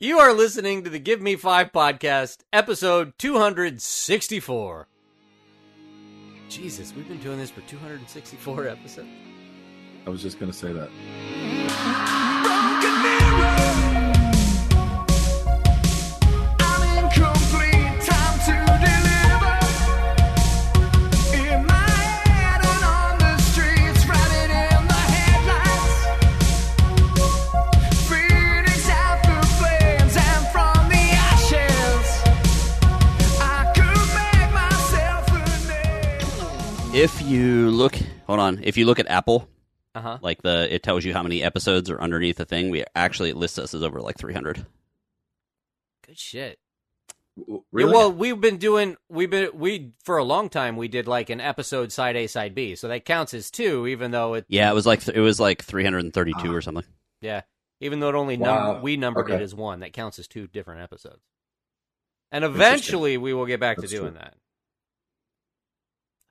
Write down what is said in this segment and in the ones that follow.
You are listening to the Give Me Five podcast, episode 264. Jesus, we've been doing this for 264 episodes. I was just gonna say that. If you look, hold on. If you look at Apple, Uh huh. like the, it tells you how many episodes are underneath the thing. We actually it lists us as over like 300. Good shit. W- Yeah, Really? well, we've been doing we've been we for a long time we did like an episode side A side B, so that counts as two, even though it Yeah, it was like it was like 332 Ah. or something. yeah, even though it only Wow. num- we numbered it as one, that counts as two different episodes. And eventually we will get back That's to doing true. that.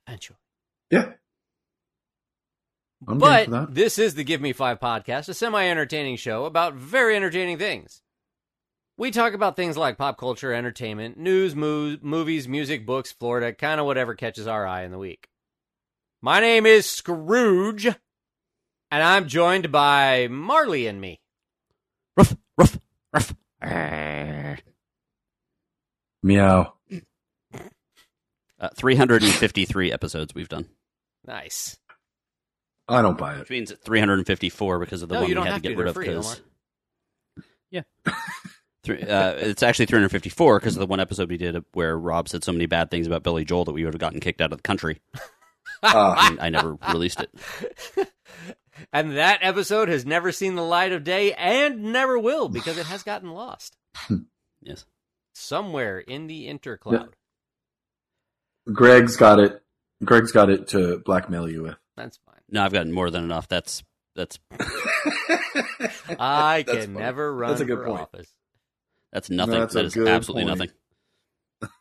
Eventually. Yeah. I'm but this is the Give Me Five podcast, a semi entertaining show about very entertaining things. We talk about things like pop culture, entertainment, news, mo- movies, music, books, Florida, kind of whatever catches our eye in the week. My name is Scrooge, and I'm joined by Marley and me. Ruff, ruff, ruff. Meow. Uh, 353 episodes we've done, Nice. I don't buy it. which means 354 because of the No, one you we had have to to. get rid They're of. free, Because yeah, Three, uh, it's actually 354 because of the one episode we did where Rob said so many bad things about Billy Joel that we would have gotten kicked out of the country. And I never released it. And that episode has never seen the light of day and never will because it has gotten lost Yes. somewhere in the intercloud. Greg's got it. Greg's got it to blackmail you with. That's fine. No, I've gotten more than enough. That's that's I That's can funny. never run That's a good for point. office. that's nothing. That's that a is good absolutely point.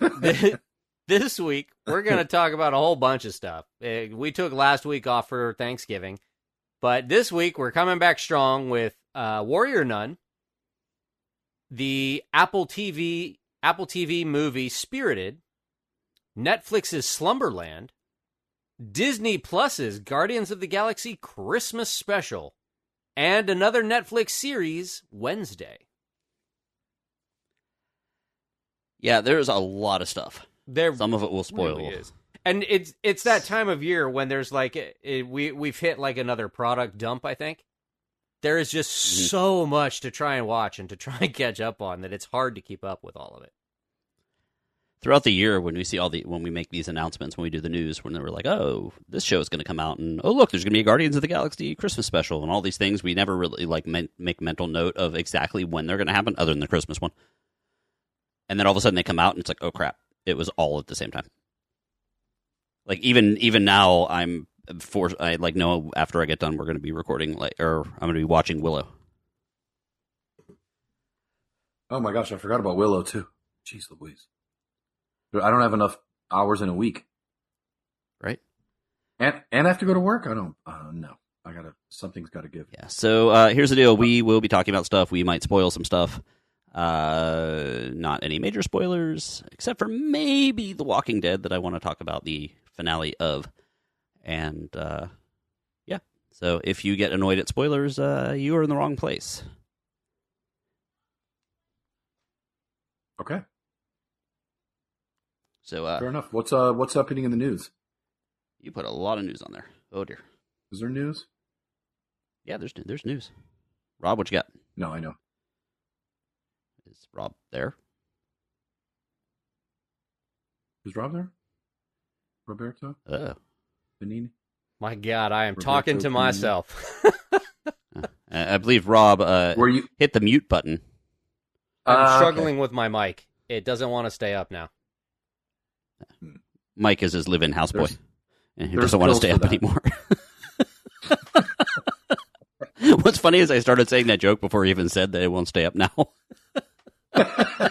nothing. this week, we're going to talk about a whole bunch of stuff. Uh, We took last week off for Thanksgiving, but this week we're coming back strong with uh, Warrior Nun, the Apple TV Apple TV movie Spirited, Netflix's Slumberland, Disney Plus's Guardians of the Galaxy Christmas special, and another Netflix series Wednesday. Yeah, there's a lot of stuff. There Some of it will spoil. really. And it's it's that time of year when there's like it, it- we we've hit like another product dump. I think there is just Mhm. so much to try and watch and to try and catch up on that it's hard to keep up with all of it. Throughout the year, when we see all the when we make these announcements, when we do the news, when we're like, "Oh, this show is going to come out," and "Oh, look, there's going to be a Guardians of the Galaxy Christmas special," and all these things, we never really like men- make mental note of exactly when they're going to happen, other than the Christmas one. And then all of a sudden they come out, and it's like, "Oh crap!" It was all at the same time. Like even even now, I'm for I like know after I get done, we're going to be recording like or I'm going to be watching Willow. Oh my gosh, I forgot about Willow too. Jeez Louise. I don't have enough hours in a week. Right. And and I have to go to work. I don't. Uh, no, I gotta. Something's got to give. Yeah. So uh, here's the deal: we will be talking about stuff. We might spoil some stuff. Uh, not any major spoilers, except for maybe The Walking Dead that I want to talk about the finale of. And uh, yeah, so if you get annoyed at spoilers, uh, you are in the wrong place. Okay, So uh, fair enough. What's uh What's happening in the news? you put a lot of news on there. Oh dear. Is there news? Yeah, there's there's news. Rob, what you got? No, I know. Is Rob there? Is Rob there? Roberto Oh. Benigni. My God, I am Roberto talking to Benigni. myself. I I believe Rob uh, Were you? hit the mute button. I'm okay. struggling with my mic. It doesn't want to stay up now. Hmm. Mike is his live-in houseboy, and he doesn't want to stay up that. anymore. What's funny is I started saying that joke before he even said that it won't stay up now.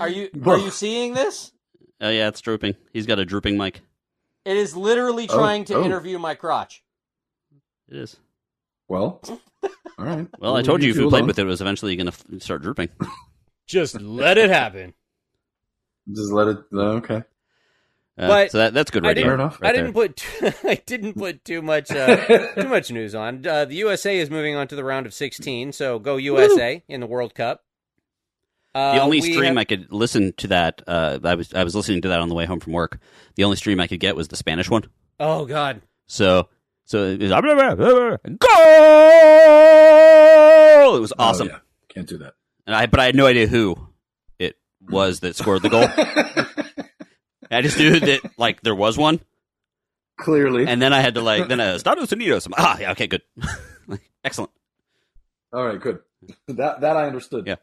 Are you are you seeing this? Oh yeah, it's drooping. He's got a drooping mic. It is literally Oh, trying to oh. interview my crotch. It is. Well, all right. Well, I told you if we played alone. with it, it was eventually going to start drooping. Just let it happen. Just let it. uh, Okay. Uh, But so that, that's good I radio. Fair enough. right I didn't there. put too, I didn't put too much uh, too much news on. Uh, the USA is moving on to the round of 16, so go USA in the World Cup. Uh, The only stream have- I could listen to that, uh, I was I was listening to that on the way home from work. The only stream I could get was the Spanish one. Oh God. So so it was, goal. It was awesome, Oh, yeah. Can't do that. and I but I had no idea who it was that scored the goal. I just knew that like there was one, Clearly. and then I had to like then uh, Estados Unidos. Ah, yeah, okay, good, excellent. all right. Good. That that I understood. Yeah.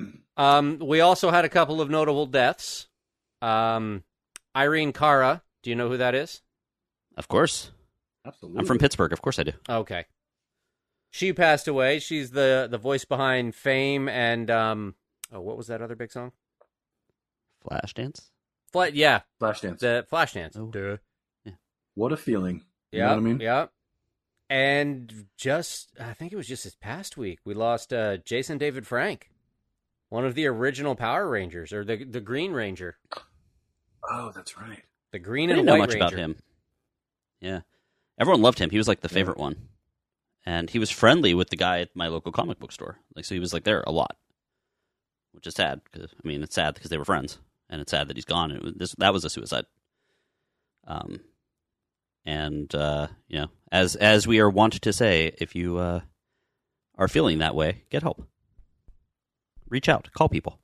Um, we also had a couple of notable deaths. Um, Irene Cara. Do you know who that is? Of course, Absolutely. I'm from Pittsburgh. Of course, I do. Okay. She passed away. She's the the voice behind Fame and um oh what was that other big song? Flashdance. Fla- yeah, Flashdance. the Flashdance. Oh. Duh. What a feeling. You Yeah, know what I mean? yeah. And just I think it was just this past week we lost uh Jason David Frank, one of the original Power Rangers or the the Green Ranger, Oh, that's right. the Green I and didn't know White much Ranger. about him. Yeah, everyone loved him. He was like the Yeah. favorite one, and he was friendly with the guy at my local comic book store. Like, so he was like there a lot, which is sad. Cause, I mean, it's sad because they were friends, and it's sad that he's gone. It was, this that was a suicide. Um, and uh, you know, as as we are wont to say, if you uh, are feeling that way, get help. Reach out, call people.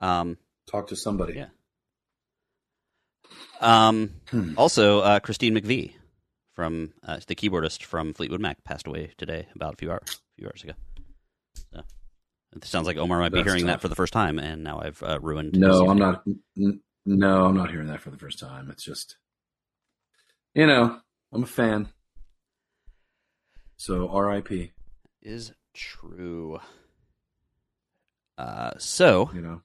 Um, Talk to somebody. Yeah. Um, Hmm. also, uh, Christine McVie from uh, the keyboardist from Fleetwood Mac passed away today, about a few hours, a few hours ago. It sounds like Omar might be That's hearing that for the first time, and now I've uh, ruined. No, I'm not. n- No, I'm not hearing that for the first time. It's just, you know, I'm a fan. So R.I.P. Is true. Uh, so You know,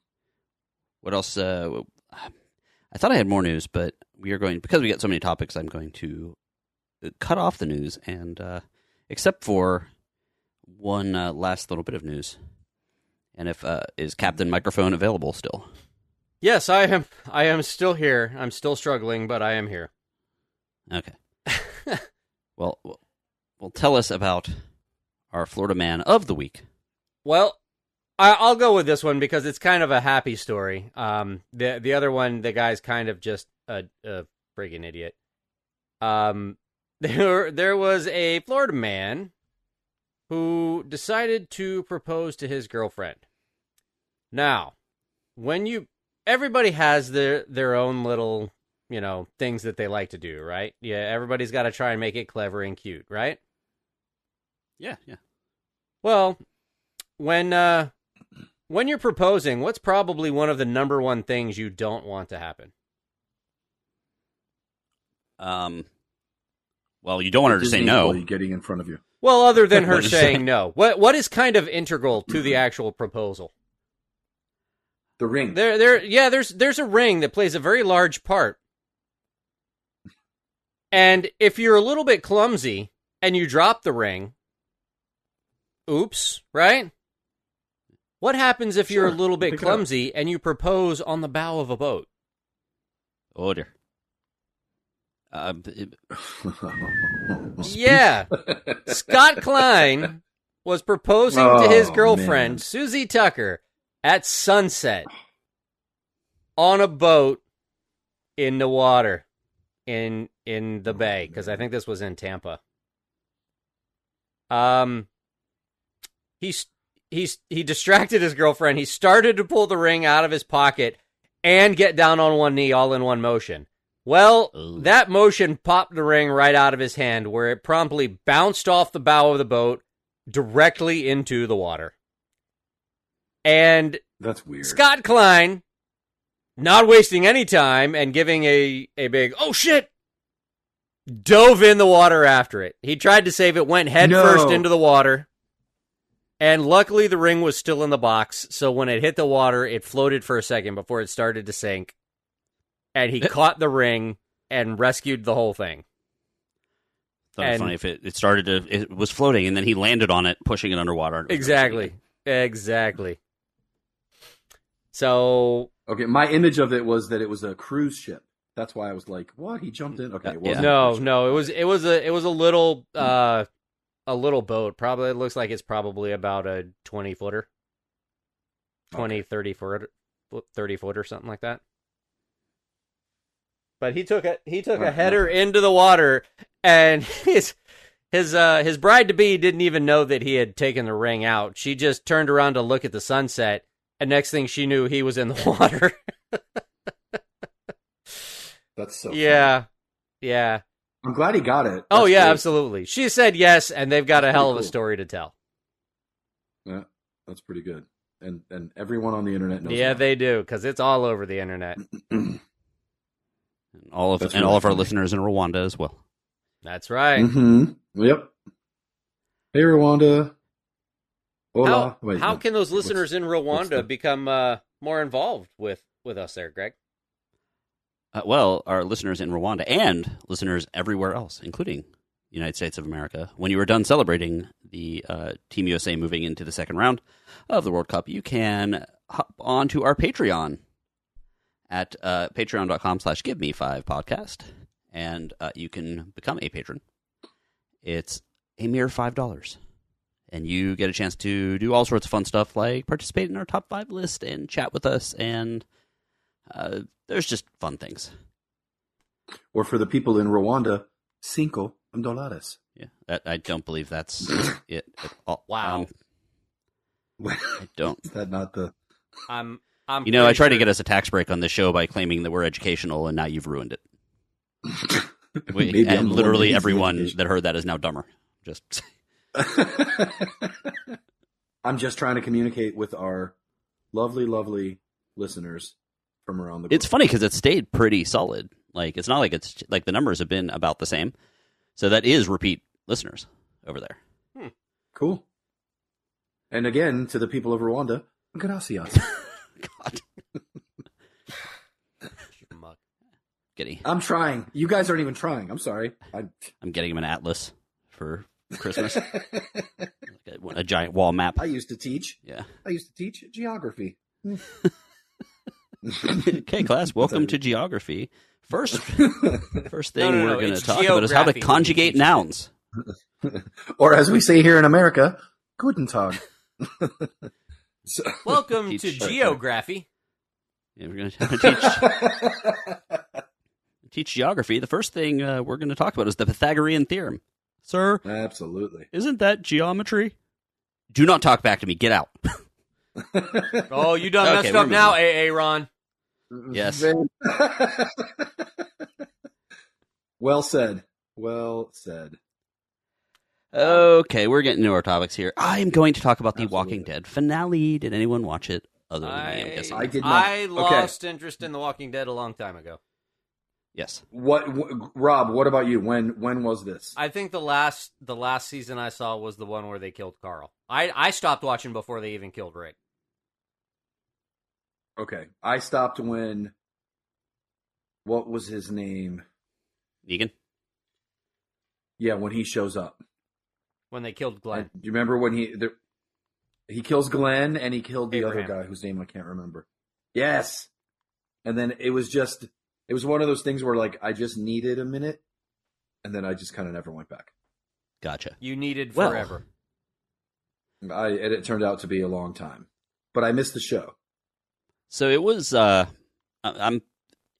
what else? Uh, I thought I had more news, but we are going because we got so many topics. I'm going to cut off the news, and uh, except for one uh, last little bit of news, and if uh, is Captain Microphone available still? Yes, I am. I am still here. I'm still struggling, but I am here. Okay. well, well, tell us about our Florida Man of the week. Well, I, I'll go with this one because it's kind of a happy story. Um, the the other one, the guy's kind of just a, a friggin' idiot. Um, there there was a Florida man who decided to propose to his girlfriend. Now, when you everybody has their their own little you know things that they like to do, right? Yeah, everybody's got to try and make it clever and cute, right? Yeah, yeah. Well, when uh when you're proposing, what's probably one of the number one things you don't want to happen? Um. Well, you don't want her to say no. employee getting in front of you. Well, other than her saying no. What what is kind of integral to the actual proposal? The ring. There there yeah, there's there's a ring that plays a very large part. And if you're a little bit clumsy and you drop the ring, oops, right? What happens if you're a little bit it up. clumsy and you propose on the bow of a boat? Order. dear. It- Yeah. Scott Klein was proposing to his Oh, girlfriend, man. Susie Tucker, at sunset on a boat in the water in in the bay because I think this was in Tampa. Um he's he's he distracted his girlfriend. He started to pull the ring out of his pocket and get down on one knee all in one motion. Well, Ooh. that motion popped the ring right out of his hand where it promptly bounced off the bow of the boat directly into the water. And That's weird. Scott Klein, not wasting any time and giving a, a big, oh shit, dove in the water after it. He tried to save it, went head No. first into the water. And luckily the ring was still in the box, so when it hit the water, it floated for a second before it started to sink. And he caught the ring and rescued the whole thing. Thought it'd be And- funny if it, it started to it was floating and then he landed on it, pushing it underwater. Exactly. Exactly. So Okay, my image of it was that it was a cruise ship. That's why I was like, "What? He jumped in?" Okay, it Yeah. wasn't a no, no, it was it was a it was a little uh a little boat. Probably it looks like it's probably about a 20 footer. 20 30 foot 30 foot or something like that. But he took a he took a Right, header into the water and his his uh his bride to be didn't even know that he had taken the ring out. She just turned around to look at the sunset and next thing she knew he was in the water. That's so. funny. yeah. Yeah. I'm glad he got it. Oh That's yeah, great. absolutely. She said yes, and they've got That's a hell of pretty a cool. story to tell. Yeah, that's pretty good. And and everyone on the internet knows. Yeah, about they do because it's all over the internet. And all of That's and really all of our funny. listeners in Rwanda as well. That's right. mm-hmm. Yep. Hey, Rwanda. Hola. How, Wait, how no. can those What's- listeners in Rwanda become uh, more involved with with us there, Greg? Uh, well, our listeners in Rwanda and listeners everywhere else, including the United States of America, when you are done celebrating the uh, Team USA moving into the second round of the World Cup, you can hop onto our Patreon at uh, patreon.com slash give me five podcast, and uh, you can become a patron. It's a mere $5. And you get a chance to do all sorts of fun stuff like participate in our top five list and chat with us and uh, there's just fun things. Or for the people in Rwanda, cinco dólares. Yeah, that, I don't believe that's it at all. Wow. Um, I don't. Is that not the? I'm. I'm. You know, I pretty tried to get us a tax break on this show by claiming that we're educational, and now you've ruined it. We, Maybe I'm and literally that needs the everyone that heard that is now dumber. Just I'm just trying to communicate with our lovely, lovely listeners from around the. World. It's funny because it stayed pretty solid. Like it's not like it's like the numbers have been about the same. So that is repeat listeners over there. cool. And again, to the people of Rwanda, gracias. God, Muck. giddy. I'm trying. You guys aren't even trying. I'm sorry. I... I'm getting him an atlas for Christmas, Like a, a giant wall map. I used to teach. Yeah. I used to teach geography. okay, class. Welcome to geography. First, first thing No, no, we're going to talk about is how to conjugate nouns. or as we say here in America, Guten Tag. so, Welcome to geography. Yeah, we're going to teach teach geography. The first thing uh, we're going to talk about is the Pythagorean theorem. Sir, Absolutely. isn't that geometry? Do not talk back to me. Get out. Oh, you done Okay, messed up now, AA Ron. Yes. well said. Well said. Okay, we're getting to our topics here. I am going to talk about the Absolutely. Walking Dead finale. Did anyone watch it other than me? I'm I, guessing. I did not. I Okay. lost interest in The Walking Dead a long time ago. Yes. What, wh- Rob? What about you? When when was this? I think the last the last season I saw was the one where they killed Carl. I I stopped watching before they even killed Rick. Okay, I stopped when. What was his name? Negan? Yeah, when he shows up. When they killed I- Glenn. do you remember when he the, he kills Glenn and he killed the Abraham. other guy whose name I can't remember. Yes, and then it was just it was one of those things where like I just needed a minute, and then I just kind of never went back. Gotcha. You needed Well, forever. I and it turned out to be a long time, but I missed the show. So it was uh I- I'm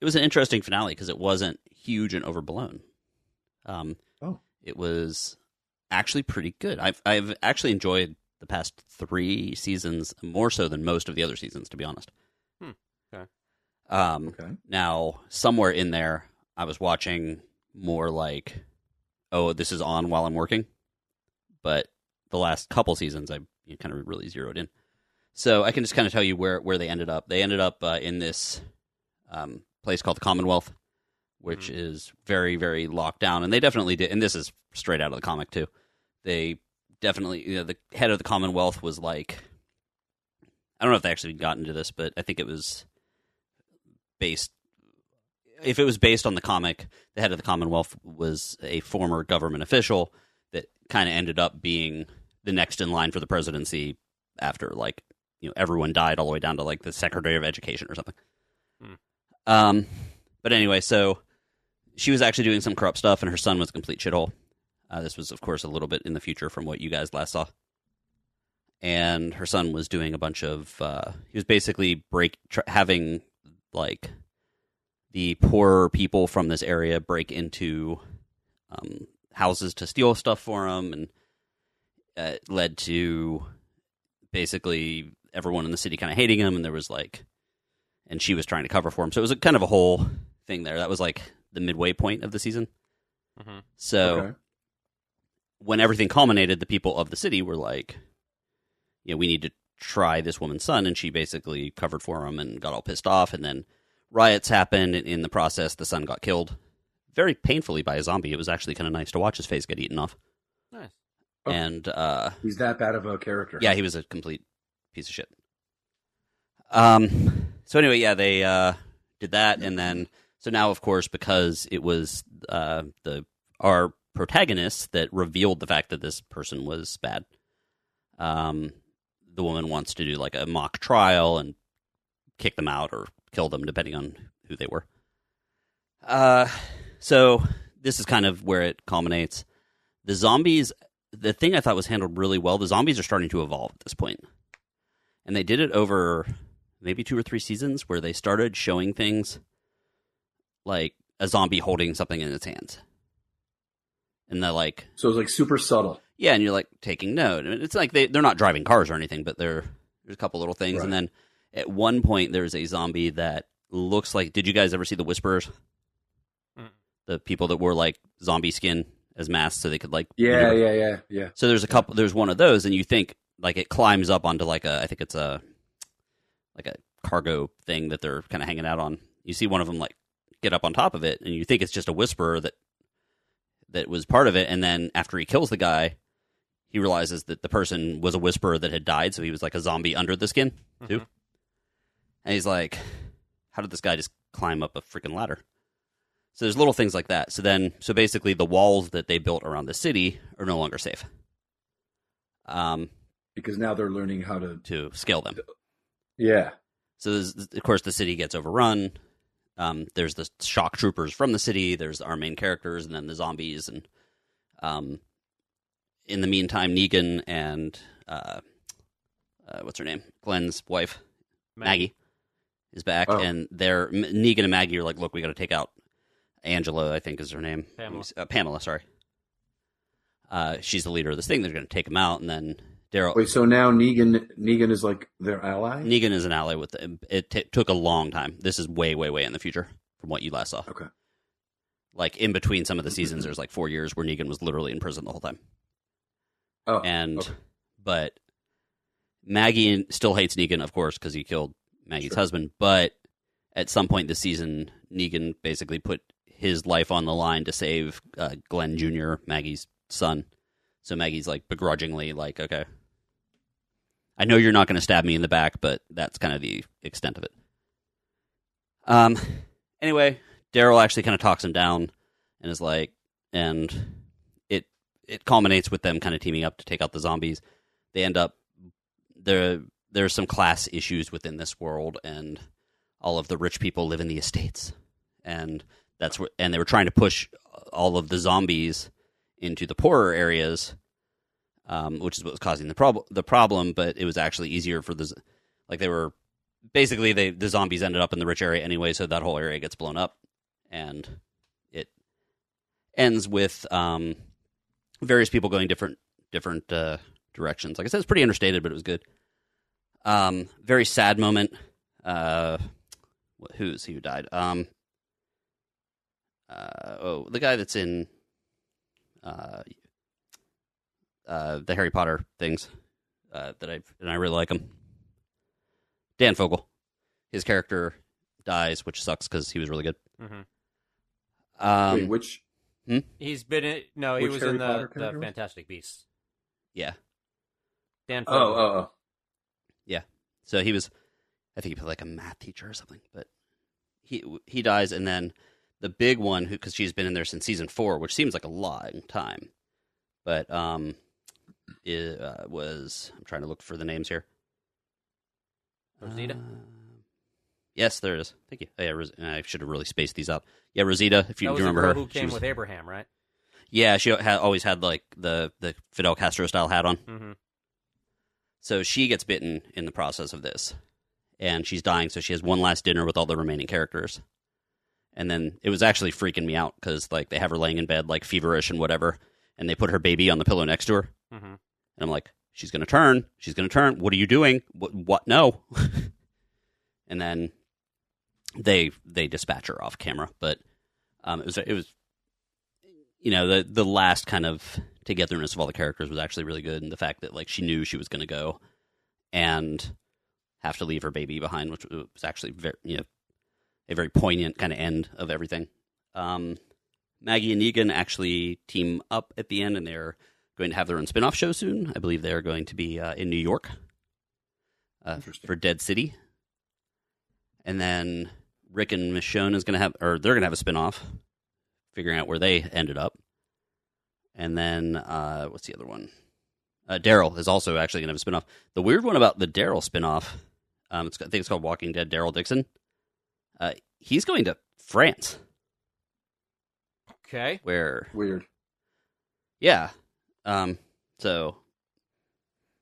it was an interesting finale because it wasn't huge and overblown. Um Oh. it was actually pretty good. I've I've actually enjoyed the past 3 seasons more so than most of the other seasons to be honest. Hmm. Okay. Um Okay. now somewhere in there I was watching more like oh this is on while I'm working. But the last couple seasons I you know, kind of really zeroed in. So I can just kind of tell you where where they ended up. They ended up uh, in this um, place called the Commonwealth, which Mhm. is very very locked down, and they definitely did. And this is straight out of the comic too. They definitely you know, the head of the Commonwealth was like I don't know if they actually got into this, but I think it was based. if it was based on the comic, the head of the Commonwealth was a former government official that kind of ended up being the next in line for the presidency after like you know everyone died all the way down to like the Secretary of Education or something. Hmm. Um, but anyway, so she was actually doing some corrupt stuff, and her son was a complete shithole. Uh, this was, of course, a little bit in the future from what you guys last saw. And her son was doing a bunch of. Uh, he was basically break tr- having like the poorer people from this area break into um, houses to steal stuff for him, and uh, it led to basically everyone in the city kind of hating him. And there was like, and she was trying to cover for him, so it was a, kind of a whole thing there. That was like the midway point of the season. Mhm. So Okay. when everything culminated, the people of the city were like, you know, we need to try this woman's son. And she basically covered for him and got all pissed off. And then riots happened. And in the process, the son got killed very painfully by a zombie. It was actually kind of nice to watch his face get eaten off. Nice. Oh. And, uh, He's that bad of a character. yeah, he was a complete piece of shit. Um. So anyway, yeah, they uh, did that, and then so now, of course, because it was uh, the our protagonist that revealed the fact that this person was bad. Um, the woman wants to do like a mock trial and kick them out or kill them, depending on who they were. Uh, so this is kind of where it culminates. The zombies the thing I thought was handled really well, the zombies are starting to evolve at this point. And they did it over maybe two or three seasons where they started showing things like a zombie holding something in its hands. And they're like, So it's like super subtle. Yeah, and you're like taking note. And It's like they, they're not driving cars or anything, but they're, there's a couple little things. And then at one point, there's a zombie that looks like. Did you guys ever see the Whisperers? Mm. The people that wore like zombie skin as masks so they could like Yeah, maneuver? yeah, yeah, yeah. So there's a couple. There's one of those, and you think like it climbs up onto like a. I think it's a like a cargo thing that they're kind of hanging out on. You see one of them like get up on top of it, and you think it's just a whisperer that that was part of it. And then after he kills the guy, he realizes that the person was a whisperer that had died, so he was like a zombie under the skin too. Mhm. And he's like, "How did this guy just climb up a freaking ladder?" So there's little things like that. So then, so basically, the walls that they built around the city are no longer safe. Um, Because now they're learning how to. to scale them. Yeah. So of course, the city gets overrun. Um, there's the shock troopers from the city. There's our main characters, and then the zombies. And um, in the meantime, Negan and uh, uh, what's her name, Glenn's wife, Maggie, is back, Oh. and they're Negan and Maggie are like, "Look, we got to take out Angela. I think is her name. Pamela. Uh, Pamela, sorry. Uh, she's the leader of this thing. They're going to take him out, and then Daryl. Wait, so now Negan Negan is like their ally? Negan is an ally with them. It t- took a long time. This is way, way, way in the future from what you last saw. Okay. Like in between some of the seasons, there's like four years where Negan was literally in prison the whole time. Oh, And okay. but Maggie still hates Negan, of course, because he killed Maggie's Sure. husband. But at some point this season, Negan basically put his life on the line to save uh, Glenn Jr., Maggie's son. So Maggie's like begrudgingly like, okay, I know you're not going to stab me in the back, but that's kind of the extent of it. Um. Anyway, Daryl actually kind of talks him down and is like, and it culminates with them kind of teaming up to take out the zombies. They end up there. There's some class issues within this world, and all of the rich people live in the estates, and that's what. And they were trying to push all of the zombies into the poorer areas, um, which is what was causing the problem. The problem, but it was actually easier for the like they were basically they the zombies ended up in the rich area anyway, so that whole area gets blown up, and it ends with um, various people going different different uh, directions. Like I said, it's pretty understated, but it was good. Um, very sad moment. Uh, who's he who died? Um, uh, oh, the guy that's in uh, uh, the Harry Potter things uh, that I and I really like him. Dan Fogler, his character dies, which sucks because he was really good. Mhm. Um, Wait, which? He's been in. No, he Which was Harry in Potter the, the character? Fantastic Beasts. yeah, Dan. Oh, Fogler. oh, oh. Yeah. So he was, I think he played like a math teacher or something, but he he dies, and then the big one who because she's been in there since season four, which seems like a long time, but um, it uh, was I'm trying to look for the names here. Rosita? Uh, yes, there is. Thank you. Oh, yeah, Ros- I should have really spaced these out. Yeah, Rosita. If you that was do the remember girl her, who She came was- with Abraham, right? yeah, she had always had like the the Fidel Castro style hat on. Mm-hmm. So she gets bitten in the process of this, and she's dying. So she has one last dinner with all the remaining characters, and then it was actually freaking me out because like they have her laying in bed like feverish and whatever, and they put her baby on the pillow next to her, Mm-hmm. and I'm like, she's gonna turn, she's gonna turn. What are you doing? What? What? No. and then they they dispatch her off camera, but um, it was it was you know the the last kind of togetherness of all the characters was actually really good, and the fact that like she knew she was going to go and have to leave her baby behind, which was actually very you know a very poignant kind of end of everything. Um, Maggie and Negan actually team up at the end, and they're going to have their own spin-off show soon. I believe they're going to be uh, in New York uh, for Dead City, and then Rick and Michonne is going to have, or they're going to have a spin-off, figuring out where they ended up. And then uh, what's the other one? Uh, Daryl is also actually going to have a spin-off. The weird one about the Daryl spin-off, um, it's, I think it's called Walking Dead. Daryl Dixon. Uh, he's going to France, Okay. where Weird. yeah. Um, so I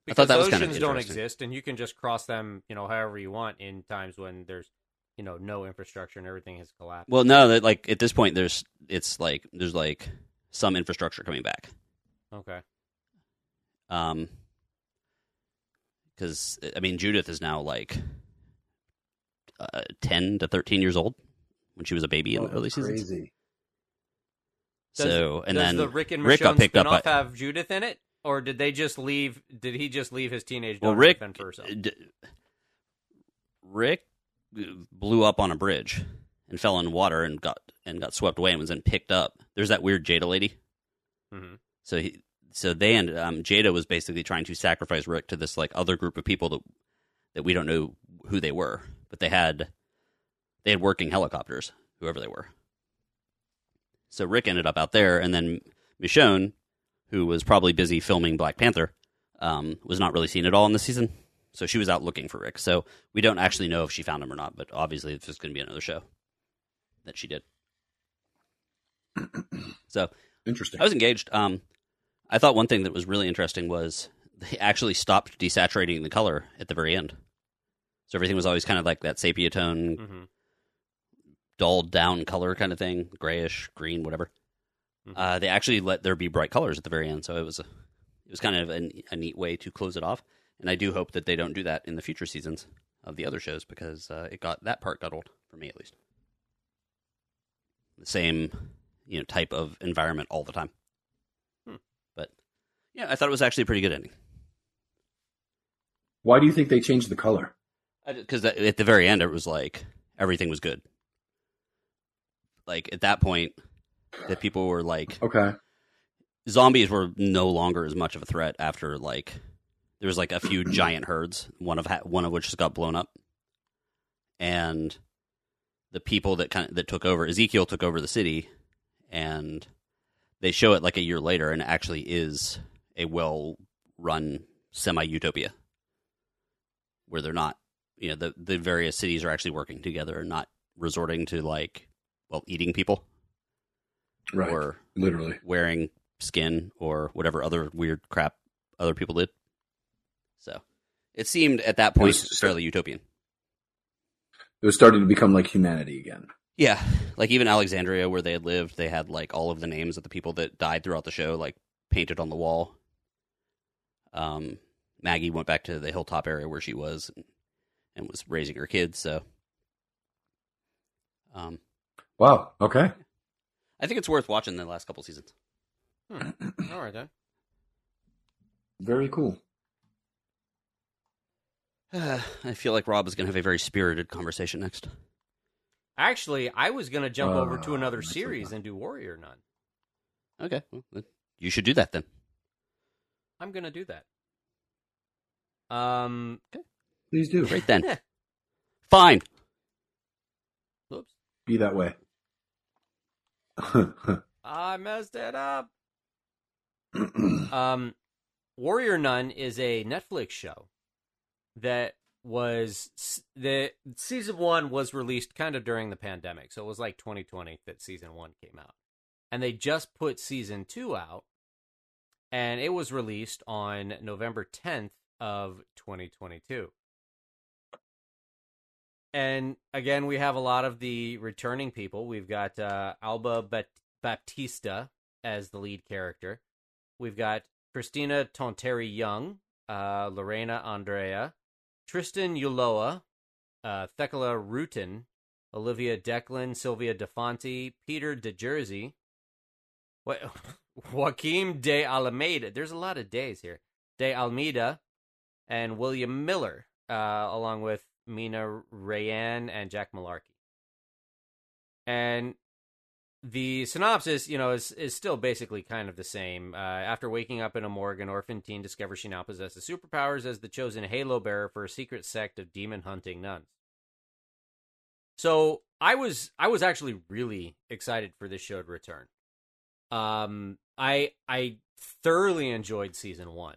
Because thought that was kind of oceans don't exist, and you can just cross them, you know, however you want in times when there's, you know, no infrastructure and everything has collapsed. well, no, that like at this point, there's it's like there's like some infrastructure coming back. Okay. Um, because I mean, Judith is now like uh, ten to thirteen years old when she was a baby in Oh, the early that's seasons. crazy. Does- so and Does then the Rick and Rick got Michonne picked up spinoff by- have Judith in it, or did they just leave? Did he just leave his teenage daughter well, Rick to fend for herself? d- Rick blew up on a bridge and fell in water and got and got swept away and was then picked up. There's that weird Jada lady. Mhm. So he, so they and Um, Jada was basically trying to sacrifice Rick to this like other group of people that that we don't know who they were, but they had they had working helicopters, whoever they were. So Rick ended up out there, and then Michonne, who was probably busy filming Black Panther, um, was not really seen at all in the season. So she was out looking for Rick. So we don't actually know if she found him or not, but obviously it's just going to be another show that she did. so Interesting. I was engaged. Um, I thought one thing that was really interesting was they actually stopped desaturating the color at the very end. So everything was always kind of like that sepia tone, hmm dulled down color kind of thing, grayish, green, whatever. Mhm. Uh, they actually let there be bright colors at the very end, so it was a, it was kind of a, a neat way to close it off. And I do hope that they don't do that in the future seasons of the other shows because uh, it got that part got old for me at least. The same, you know, type of environment all the time. Hmm. But yeah, I thought it was actually a pretty good ending Why do you think they changed the color? because at the very end it was like everything was good. Like at that point, that people were like Okay. zombies were no longer as much of a threat after like there was like a few giant herds, one of ha- one of which just got blown up, and the people that kind of that took over Ezekiel took over the city, and they show it like a year later, and it actually is a well run semi utopia where they're not you know the the various cities are actually working together and not resorting to like well eating people Right. or Literally. wearing skin or whatever other weird crap other people did. So it seemed at that point fairly utopian. It was starting to become like humanity again. Yeah, like even Alexandria, where they had lived, they had like all of the names of the people that died throughout the show, like painted on the wall. Um, Maggie went back to the hilltop area where she was and, and was raising her kids. So, um, Wow. Okay. I think it's worth watching the last couple seasons. All right then. Very cool. I feel like Rob is going to have a very spirited conversation next. Actually, I was gonna jump over to Uh, another series and do Warrior Nun. Okay, well, you should do that then. I'm gonna do that. Um. Please do. Great then. Fine. Whoops. Be that way. I messed it up. um, Warrior Nun is a Netflix show that was the season one was released kind of during the pandemic, so it was like 2020 that season one came out, and they just put season two out, and it was released on November 10th of 2022. And again, we have a lot of the returning people. We've got uh, Alba Bat- Baptista as the lead character. We've got Kristina Tonteri Young, uh, Lorena Andrea, Tristan Ulloa, uh, Thekla Reuten, Olivia Declan, Sylvia DeFonte, Peter De Jersey, what, Joaquim de Alameda. There's a lot of days here. De Almeida, and William Miller, uh, along with Meena Rayann and Jack Mullarkey. And the synopsis, you know, is is still basically kind of the same. Uh, after waking up in a morgue, an orphan teen discovers she now possesses superpowers as the chosen halo bearer for a secret sect of demon hunting nuns. So I was I was actually really excited for this show to return. Um, I I thoroughly enjoyed season one.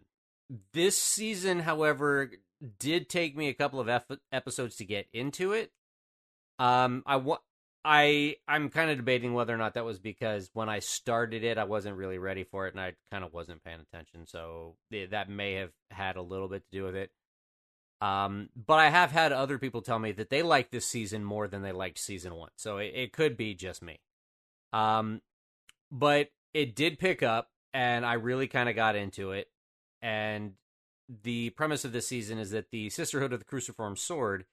This season, however, did take me a couple of ep- episodes to get into it. Um, I want I I'm kind of debating whether or not that was because when I started it, I wasn't really ready for it, and I kind of wasn't paying attention. So that may have had a little bit to do with it. Um, but I have had other people tell me that they like this season more than they liked season one. So it, it could be just me. Um, but it did pick up, and I really kind of got into it. And the premise of this season is that the Sisterhood of the Cruciform Sword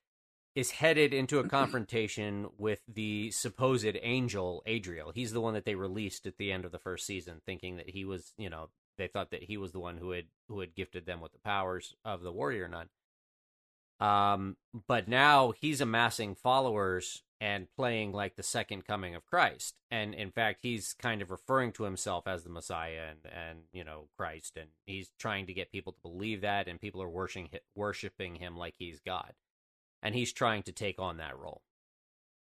is headed into a confrontation with the supposed angel Adriel. He's the one that they released at the end of the first season, thinking that he was, you know, they thought that he was the one who had who had gifted them with the powers of the warrior nun. Um, but now he's amassing followers and playing like the second coming of Christ. And in fact, he's kind of referring to himself as the Messiah and and you know Christ, and he's trying to get people to believe that, and people are worshiping worshiping him like he's God and he's trying to take on that role.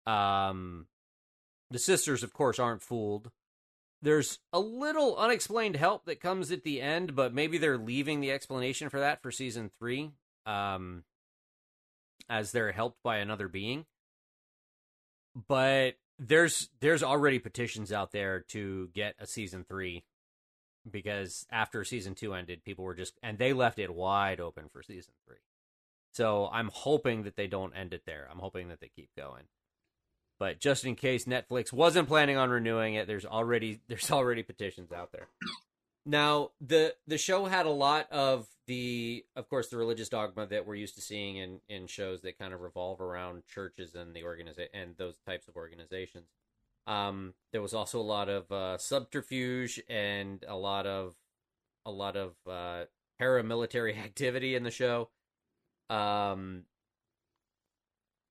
Um, the sisters, of course, aren't fooled. There's a little unexplained help that comes at the end, but maybe they're leaving the explanation for that for season three, um, as they're helped by another being. But there's there's already petitions out there to get a season three because after season two ended, people were just and they left it wide open for season three. So I'm hoping that they don't end it there. I'm hoping that they keep going. But just in case Netflix wasn't planning on renewing it, there's already there's already petitions out there. Now, the the show had a lot of the of course the religious dogma that we're used to seeing in in shows that kind of revolve around churches and the organiza- and those types of organizations. Um, there was also a lot of uh, subterfuge and a lot of a lot of uh, paramilitary activity in the show. Um,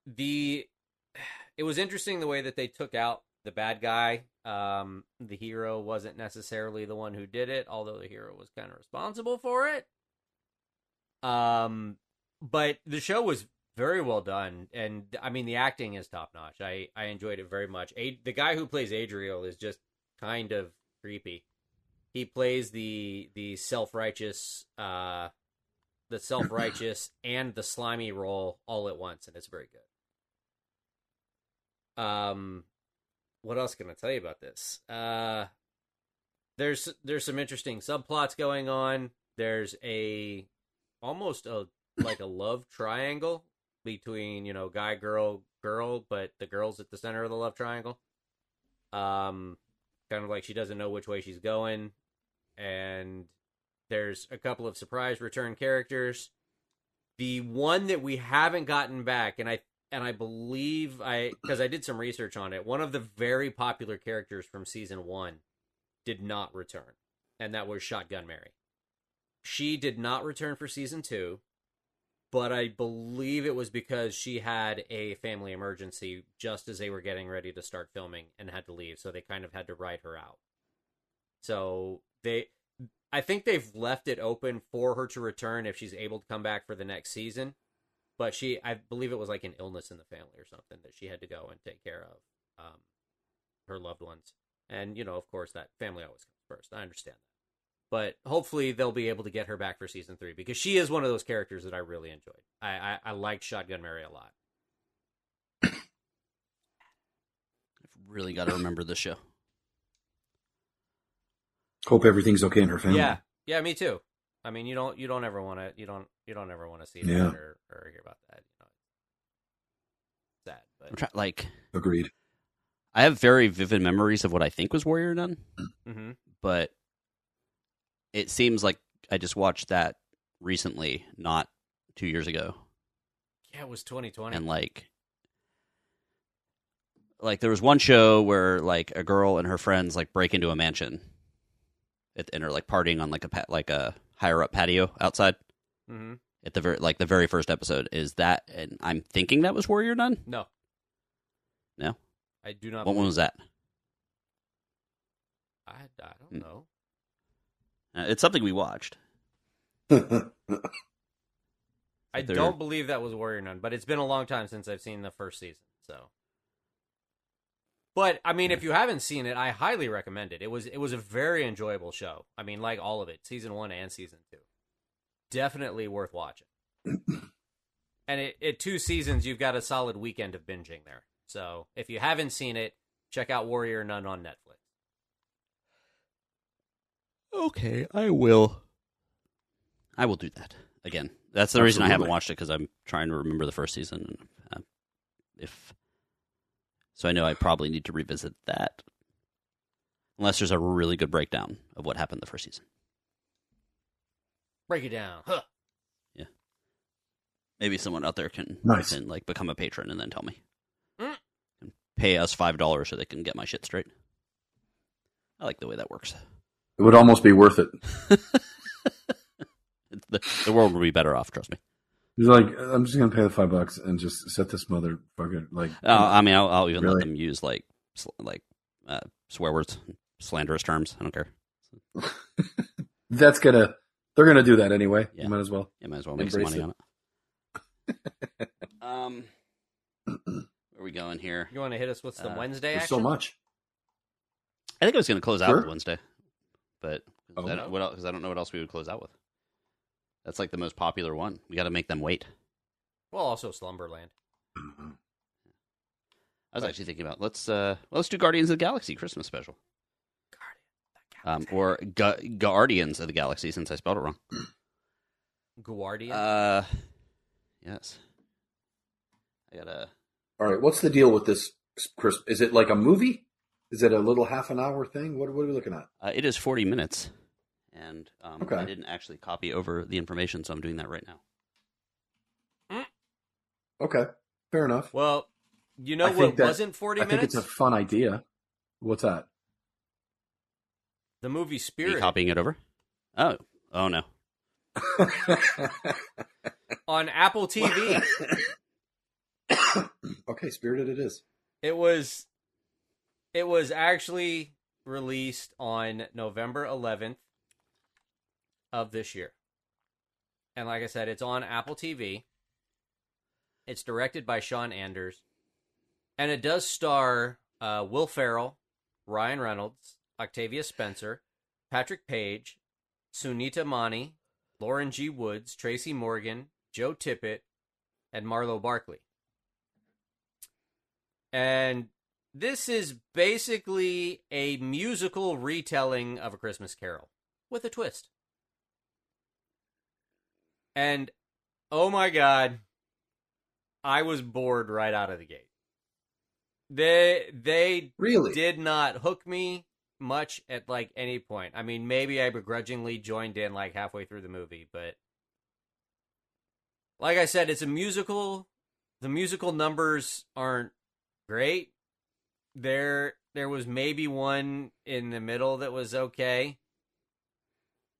the it was interesting the way that they took out the bad guy. Um, the hero wasn't necessarily the one who did it, although the hero was kind of responsible for it. Um, but the show was very well done, and I mean the acting is top notch. I I enjoyed it very much. A- the guy who plays Adriel is just kind of creepy. He plays the the self righteous uh the self righteous and the slimy role all at once, and it's very good. Um, what else can I tell you about this? Uh, there's there's some interesting subplots going on. There's a almost a like a love triangle between you know guy girl girl, but the girl's at the center of the love triangle. Um, kind of like she doesn't know which way she's going, and there's a couple of surprise return characters. The one that we haven't gotten back, and I and I believe I because I did some research on it. One of the very popular characters from season one did not return, and that was Shotgun Mary. She did not return for season two, but I believe it was because she had a family emergency just as they were getting ready to start filming and had to leave, so they kind of had to write her out. So they I think they've left it open for her to return if she's able to come back for the next season. But she, I believe it was like an illness in the family or something that she had to go and take care of um, her loved ones. and you know, of course, that family always comes first. I understand that, but hopefully they'll be able to get her back for season three because she is one of those characters that I really enjoyed. I I, I liked Shotgun Mary a lot. I've really got to remember the show. Hope everything's okay in her family. Yeah, yeah, me too. I mean, you don't you don't ever want to you don't you don't ever want to see that Yeah. or, or hear about that. You know, sad, I'm but try- like, Agreed. I have very vivid memories of what I think was Warrior Nun, hmm but it seems like I just watched that recently, not two years ago. yeah, it was 2020. and like like there was one show where like a girl and her friends like break into a mansion at, and are like partying on like a pa- like a higher up patio outside hmm at the very like the very first episode is that and i'm thinking that was warrior nun No, no I do not. what one was that I, I don't Hmm. know. uh, it's something we watched I don't believe that was Warrior Nun, but it's been a long time since I've seen the first season. So, but I mean, if you haven't seen it, I highly recommend it. It was it was a very enjoyable show. I mean, like all of it, season one and season two, definitely worth watching. and it, it two seasons, you've got a solid weekend of binging there. So if you haven't seen it, check out Warrior Nun on Netflix. okay i will i will do that again that's the reason i haven't watched it because i'm trying to remember the first season and uh, if so i know i probably need to revisit that unless there's a really good breakdown of what happened the first season Break it down. Huh. Yeah. Maybe someone out there can, Nice. can like become a patron and then tell me Mm. and pay us five dollars so they can get my shit straight i like the way that works It would almost be worth it. the, the world will be better off trust me He's like, I'm just gonna pay the five bucks and just set this motherfucker like. Uh, I mean, I'll, I'll even let them use like sl- like uh, swear words, slanderous terms. I don't care. that's gonna. They're gonna do that anyway. Yeah. You might as well. You might as well make some Embrace money on it. um, where are we going here? You want to hit us with some Uh, Wednesday action? so much. I think I was going to close out with Wednesday, but Oh. I, don't, what else, 'cause I don't know what else we would close out with. That's like the most popular one. We got to make them wait. Well, also Slumberland. Mm-hmm. I was actually thinking about let's uh let's do Guardians of the Galaxy Christmas special, Guardians um, or Gu- Guardians of the Galaxy since I spelled it wrong. Guardian. Uh, yes. I gotta. All right, what's the deal with this, Chris? Is it like a movie? Is it a little half an hour thing? What, what are we looking at? Uh, it is forty minutes, and um, Okay. I didn't actually copy over the information, so I'm doing that right now. Okay, fair enough. well, you know I what that- wasn't 40 I think it's a fun idea. What's that? The movie Are you Spirit copying it over? Oh, oh no. on Apple TV. okay, spirited it is. it was it was actually released on November 11th of this year. And like I said, it's on Apple TV. It's directed by Sean Anders. And it does star uh, Will Ferrell, Ryan Reynolds, Octavia Spencer, Patrick Page, Sunita Mani, Loren G. Woods, Tracy Morgan, Joe Tippett, and Marlow Barkley. And this is basically a musical retelling of A Christmas Carol with a twist. And oh my god, I was bored right out of the gate. They they Really? did not hook me much at like any point. I mean, maybe I begrudgingly joined in like halfway through the movie, but like I said, it's a musical. The musical numbers aren't great. There there was maybe one in the middle that was okay.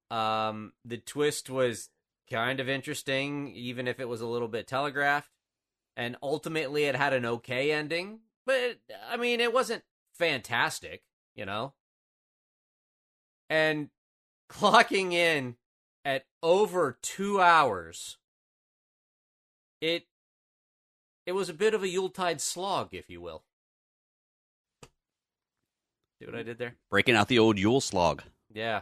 Um the twist was kind of interesting even if it was a little bit telegraphed and ultimately it had an okay ending, but I mean it wasn't fantastic, you know. And clocking in at over 2 hours it it was a bit of a Yuletide slog, if you will. See what I did there? Breaking out the old Yule slog. Yeah.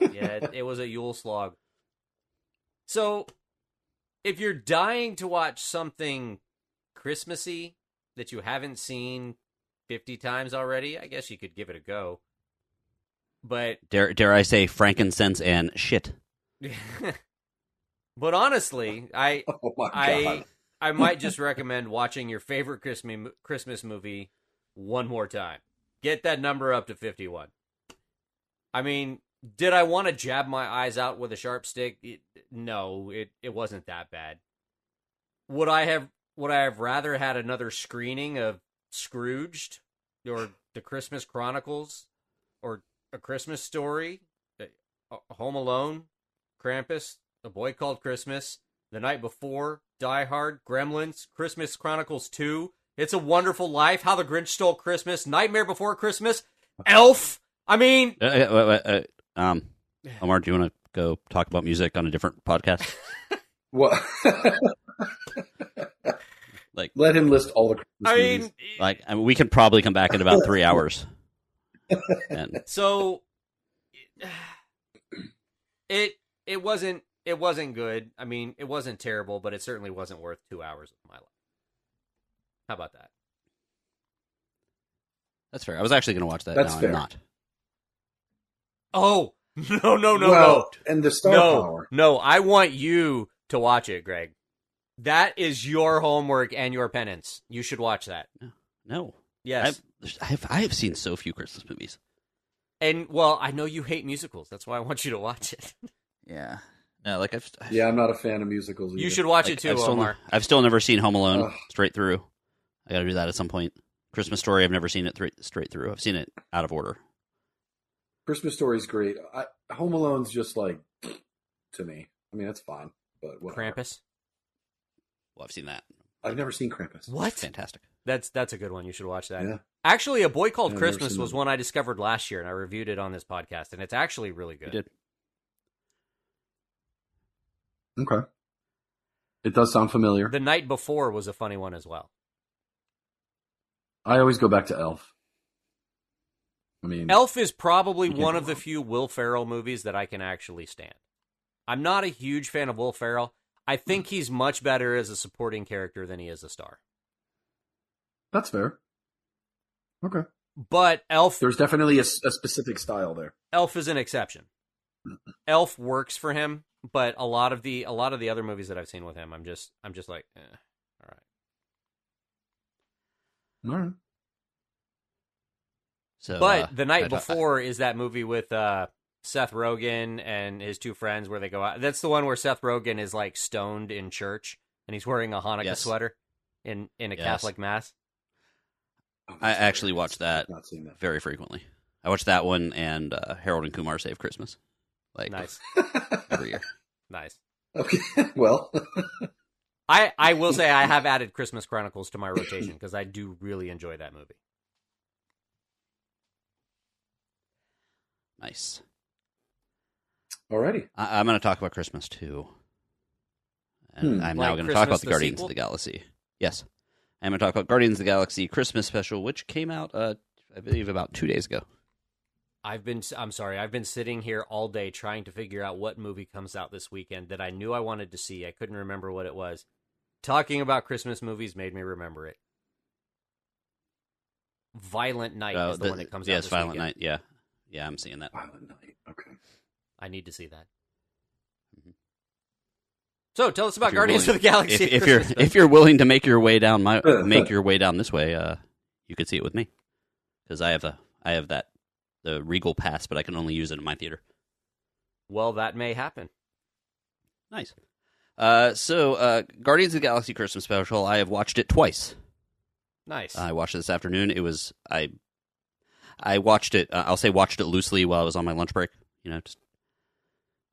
Like that. yeah, it, it was a Yule slog. So, if you're dying to watch something Christmassy that you haven't seen 50 times already, I guess you could give it a go. But Dare dare I say frankincense and shit. but honestly, I Oh I. I might just recommend watching your favorite Christmas Christmas movie one more time. Get that number up to 51. I mean, did I want to jab my eyes out with a sharp stick? It, no, it it wasn't that bad. Would I have would I have rather had another screening of Scrooged or The Christmas Chronicles or A Christmas Story, uh, Home Alone, Krampus, A Boy Called Christmas, The Night Before, Die Hard, Gremlins, Christmas Chronicles 2, It's a Wonderful Life, How the Grinch Stole Christmas, Nightmare Before Christmas, Elf. I mean, Uh, uh, uh, uh, um, Omar, do you want to go talk about music on a different podcast? What? Like- let him list all the. Christmas I movies. mean, like, I mean, we can probably come back in about three hours. And so it it wasn't it wasn't good. I mean, it wasn't terrible, but it certainly wasn't worth two hours of my life. How about that? that's fair. I was actually going to watch that. That's now fair. I'm not. Oh no no no well, and the star no power. no! I want you to watch it, Greg. That is your homework and your penance. You should watch that. No, Yes, I've, I've I have seen so few Christmas movies. and well, I know you hate musicals. That's why I want you to watch it. Yeah, no, like I've, I've Yeah, I'm not a fan of musicals. You should watch like, it too, I've still, Omar. I've still never seen Home Alone Ugh. straight through. I got to do that at some point. Christmas Story, I've never seen it thr straight through. I've seen it out of order. Christmas Story's great. I, Home Alone's just like to me. I mean, that's fine, but whatever. Krampus. Well, I've seen that. I've never seen Krampus. What? Fantastic. That's that's a good one. You should watch that. Yeah. Actually, A Boy Called I've Christmas was one I discovered last year, and I reviewed it on this podcast, and it's actually really You good. did. Okay. It does sound familiar. The Night Before was a funny one as well. I always go back to Elf. I mean, Elf is probably one of the few Will Ferrell movies that I can actually stand. I'm not a huge fan of Will Ferrell. I think he's much better as a supporting character than he is a star. that's fair. Okay. But Elf There's definitely a specific style there. Elf is an exception. Elf works for him, but a lot of the a lot of the other movies that I've seen with him, I'm just I'm just like, eh, all right. All right. So, But uh, the night I- I- before is that movie with uh, Seth Rogen and his two friends where they go out. That's the one where Seth Rogen is like stoned in church and he's wearing a Hanukkah Yes. sweater in in a Yes. Catholic mass. I actually watch that. I've Not seen that. very frequently. I watch that one and uh, Harold and Kumar Save Christmas, like Nice, every year. nice. okay. Well, I I will say I have added Christmas Chronicles to my rotation because I do really enjoy that movie. Nice. alrighty. I- I'm going to talk about Christmas too, and Hmm. I'm Like now going to talk about the the Guardians sequel? of the Galaxy. Yes, I'm going to talk about Guardians of the Galaxy Christmas special, which came out, uh, I believe, about two days ago. I've been I'm sorry, I've been sitting here all day trying to figure out what movie comes out this weekend that I knew I wanted to see. I couldn't remember what it was. Talking about Christmas movies made me remember it. Violent Night Uh, is the, one that comes out yes, this Violent weekend. Night. Yeah, yeah, I'm seeing that. Violent Night. Okay. I need to see that. Mhm. So tell us about Guardians willing- of the Galaxy. If, if you're if you're willing to make your way down my make your way down this way, uh, you could see it with me because I have a I have that the Regal pass, but I can only use it in my theater. well, that may happen. Nice. Uh, so uh, Guardians of the Galaxy Christmas special, I have watched it twice. Nice. I watched it this afternoon. It was I I watched it. Uh, I'll say watched it loosely while I was on my lunch break. You know, just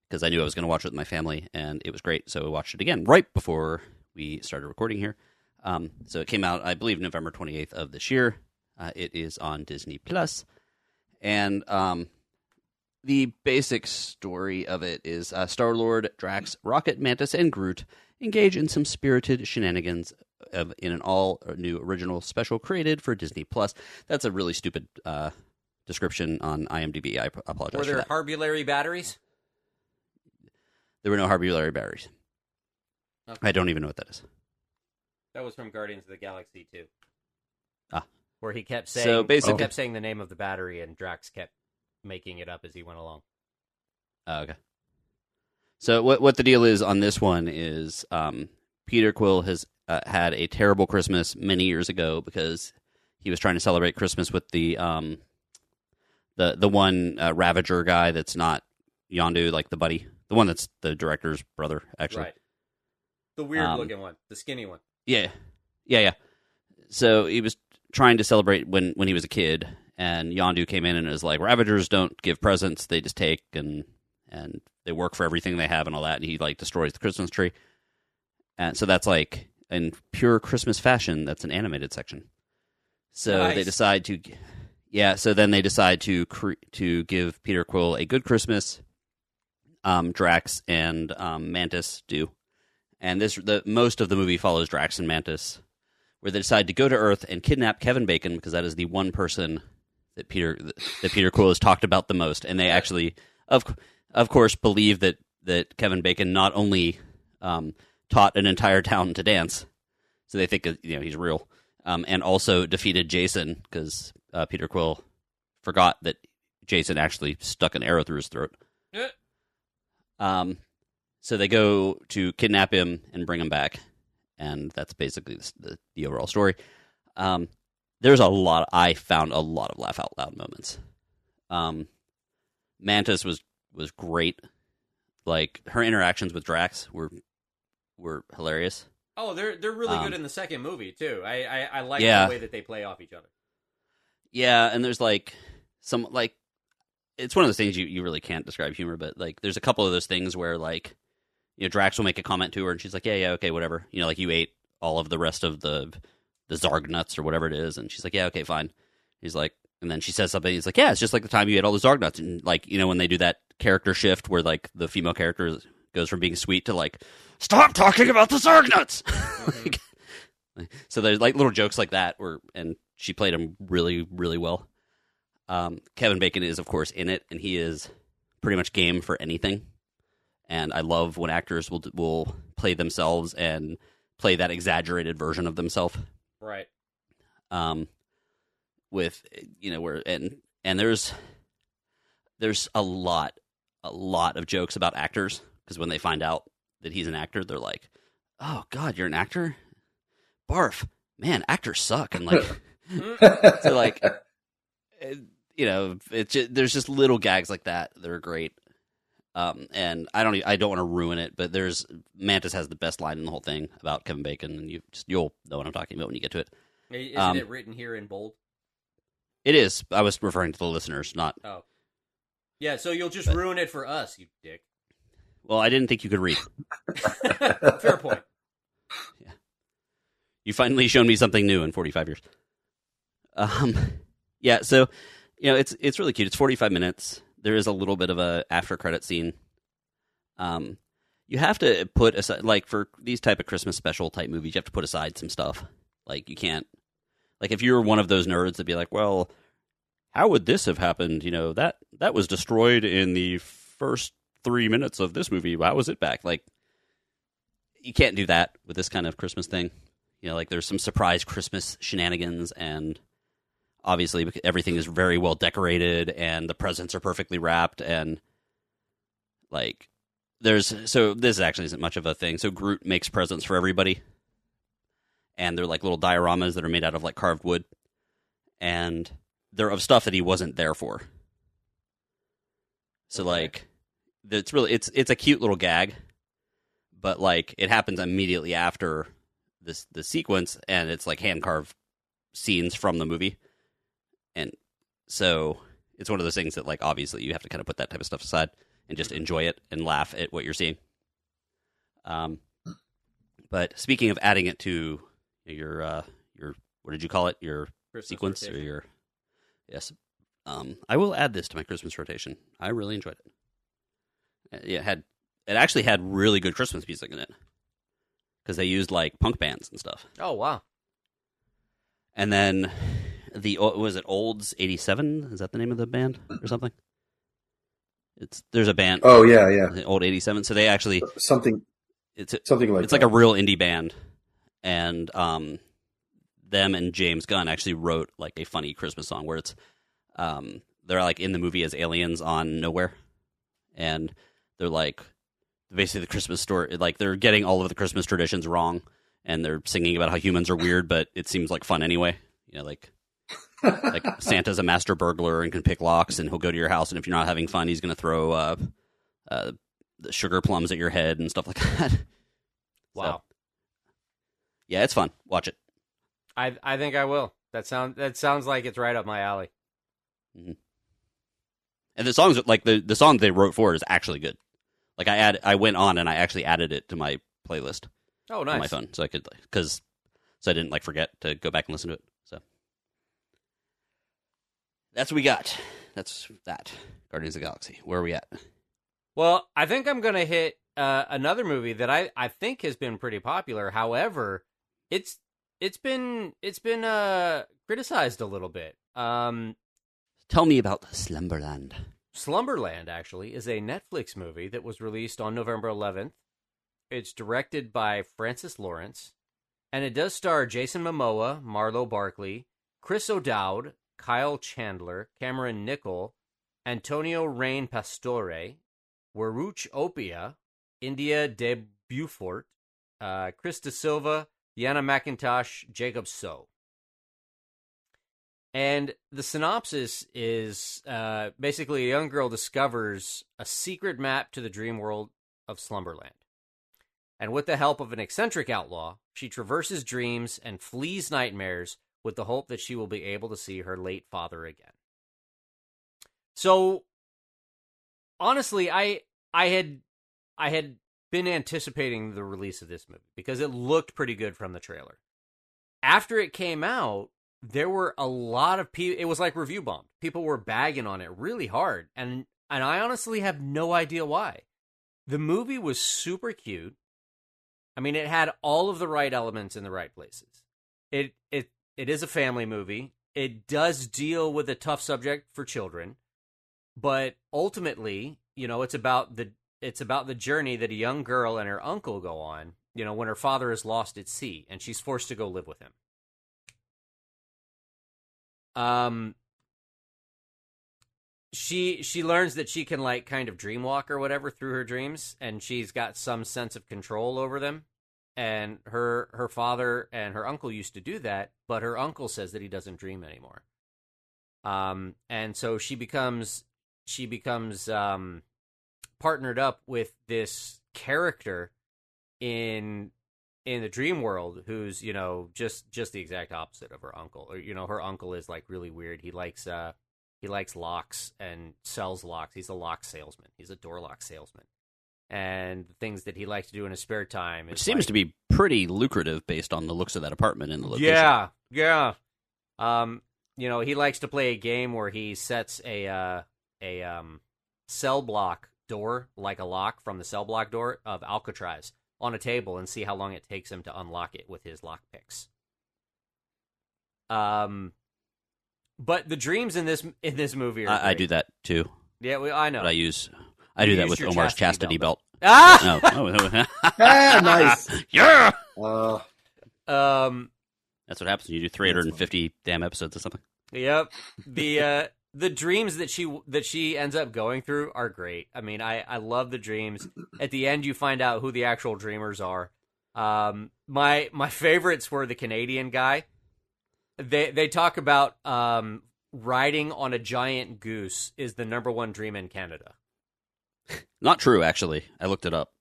because I knew I was going to watch it with my family, and it was great. So I watched it again right before we started recording here. Um, so it came out, I believe, November twenty eighth of this year. Uh, it is on Disney Plus, and um, the basic story of it is uh, Star Lord, Drax, Rocket, Mantis, and Groot engage in some spirited shenanigans of, in an all new original special created for Disney Plus. That's a really stupid uh, description on IMDb. I apologize Were there. Harbulary batteries? There were no Harbulary batteries. Okay. I don't even know what that is. That was from Guardians of the Galaxy too. Ah. Where he kept saying, So basically- kept saying the name of the battery, and Drax kept making it up as he went along. Oh, okay. So what what the deal is on this one is um, Peter Quill has uh, had a terrible Christmas many years ago because he was trying to celebrate Christmas with the um, the the one uh, Ravager guy that's not Yondu, like the buddy, the one that's the director's brother, actually. Right. The weird Um, looking one, the skinny one. Yeah, yeah, yeah. So he was trying to celebrate when when he was a kid, and Yondu came in and was like, "Ravagers don't give presents; they just take and and they work for everything they have and all that." And he like destroys the Christmas tree, and so that's like in pure Christmas fashion. That's an animated section. So they decide to, yeah. So then they decide to cre- to give Peter Quill a good Christmas. Um, Drax and um, Mantis do and this the most of the movie follows Drax and Mantis, where they decide to go to Earth and kidnap Kevin Bacon because that is the one person that Peter that Peter Quill has talked about the most, and they actually of of course believe that that Kevin Bacon not only um, taught an entire town to dance, so they think you know he's real, um, and also defeated Jason because uh, Peter Quill forgot that Jason actually stuck an arrow through his throat. Eh. Um, so they go to kidnap him and bring him back, and that's basically the, the, the overall story. Um, there's a lot. I found a lot of laugh out loud moments. Um, Mantis was was great. Like her interactions with Drax were were hilarious. Oh, they're they're really Um, good in the second movie too. I I, I like Yeah. the way that they play off each other. Yeah, and there's like some like it's one of those things you, you really can't describe humor, but like there's a couple of those things where like you know Drax will make a comment to her and she's like, yeah, yeah, okay, whatever. You know, like you ate all of the rest of the the Zarg nuts or whatever it is, and she's like, yeah, okay, fine. He's like, and then she says something. He's like, yeah, it's just like the time you ate all the Zarg nuts, and like you know when they do that character shift where like the female character goes from being sweet to like, stop talking about the Zarg nuts. Like- so there's like little jokes like that where and she played him really really well. Um, kevin bacon is of course in it and he is pretty much game for anything. And i love when actors will will play themselves and play that exaggerated version of themselves. Right. um, with you know where and and there's there's a lot a lot of jokes about actors because when they find out that he's an actor they're like oh god you're an actor barf man actors suck and like so like you know it's just, there's just little gags like that that are great um, and I don't I don't want to ruin it, but there's Mantis has the best line in the whole thing about Kevin Bacon, and you just you'll know what I'm talking about when you get to it. Isn't Um, it written here in bold? It is. I was referring to the listeners, not. Oh. Yeah, so you'll just ruin it for us, you dick. Well, I didn't think you could read. Fair point. Yeah. You finally shown me something new in 45 years. Um, yeah. So, you know, it's it's really cute. It's 45 minutes. There is a little bit of a after credit scene. Um, you have to put aside, like for these type of Christmas special type movies, you have to put aside some stuff. Like you can't, like if you're one of those nerds that'd be like, well, how would this have happened? You know that that was destroyed in the first three minutes of this movie. How was it back? Like, you can't do that with this kind of Christmas thing. You know, like there's some surprise Christmas shenanigans, and obviously everything is very well decorated, and the presents are perfectly wrapped, and like there's so this actually isn't much of a thing. So Groot makes presents for everybody, and they're like little dioramas that are made out of like carved wood, and they're of stuff that he wasn't there for. So Okay. like, it's really it's it's a cute little gag, but like it happens immediately after this the sequence, and it's like hand carved scenes from the movie, and so it's one of those things that like obviously you have to kind of put that type of stuff aside and just enjoy it and laugh at what you're seeing. Um, but speaking of adding it to your uh your what did you call it? Your Christmas sequence or your yes. Um i will add this to my christmas rotation. I really enjoyed it it had it actually had really good christmas music in it because they used like punk bands and stuff. Oh wow. And then the was it Olds eighty seven? Is that the name of the band or something? It's there's a band. Oh yeah, yeah. Old eighty seven. So they actually Something it's a, something like it's that. like a real indie band, and um, them and James Gunn actually wrote like a funny Christmas song where it's um they're like in the movie as aliens on Knowhere, and they're like basically the Christmas story like they're getting all of the Christmas traditions wrong, and they're singing about how humans are weird, but it seems like fun anyway. You know, like like Santa's a master burglar and can pick locks, and he'll go to your house, and if you're not having fun, he's going to throw uh, uh, the sugar plums at your head and stuff like that. Wow. Yeah, it's fun. Watch it. I I think I will. That sound that sounds like it's right up my alley. And the songs like the the song they wrote for it is actually good. Like I add I went on and I actually added it to my playlist Oh, on my phone so I could because so I didn't like forget to go back and listen to it. So that's what we got. That's that. Guardians of the Galaxy. Where are we at? Well, I think I'm going to hit uh, another movie that I, I think has been pretty popular. However, it's it's been it's been uh, criticized a little bit. Um, Tell me about Slumberland. Slumberland actually is a Netflix movie that was released on November 11th. It's directed by Francis Lawrence, and it does star Jason Momoa, Marlow Barkley, Chris O'Dowd, Kyle Chandler, Cameron Nickel, Antonio Rain Pastore, Weruche Opia, India de Beaufort, uh, Chris De Silva, Yanna McIntosh, Jacob So. And the synopsis is uh, basically a young girl discovers a secret map to the dream world of Slumberland. And with the help of an eccentric outlaw, she traverses dreams and flees nightmares with the hope that she will be able to see her late father again. So honestly, I I had I had been anticipating the release of this movie because it looked pretty good from the trailer. After it came out, there were a lot of people it was like review bombed. People were bagging on it really hard and and I honestly have no idea why. The movie was super cute. I mean, it had all of the right elements in the right places. It it it is a family movie. It does deal with a tough subject for children, but ultimately, you know, it's about the it's about the journey that a young girl and her uncle go on, you know, when her father is lost at sea and she's forced to go live with him. Um she she learns that she can like kind of dreamwalk or whatever through her dreams and she's got some sense of control over them. And her her father and her uncle used to do that but her uncle says that he doesn't dream anymore. Um and so she becomes she becomes um partnered up with this character in in the dream world who's you know just just the exact opposite of her uncle. Or you know her uncle is like really weird. He likes uh he likes locks and sells locks. He's a lock salesman. He's a door lock salesman. And the things that he likes to do in his spare time Which seems like- to be pretty lucrative based on the looks of that apartment and the location. yeah, yeah. Um, you know, he likes to play a game where he sets a uh, a um cell block door like a lock from the cell block door of Alcatraz on a table and see how long it takes him to unlock it with his lock picks. Um, but the dreams in this in this movie are I, I do that too. Yeah, we, I know. But I use I do that with Omar's chastity chastity belt. belt. ah, No, oh, ah, nice. yeah. Uh, um, That's what happens when you do 350 damn episodes or something. Yep. The uh the dreams that she that she ends up going through are great. I mean, I I love the dreams. At the end you find out who the actual dreamers are. Um my my favorites were the Canadian guy. They they talk about um riding on a giant goose is the number one dream in Canada. Not true, actually. I looked it up,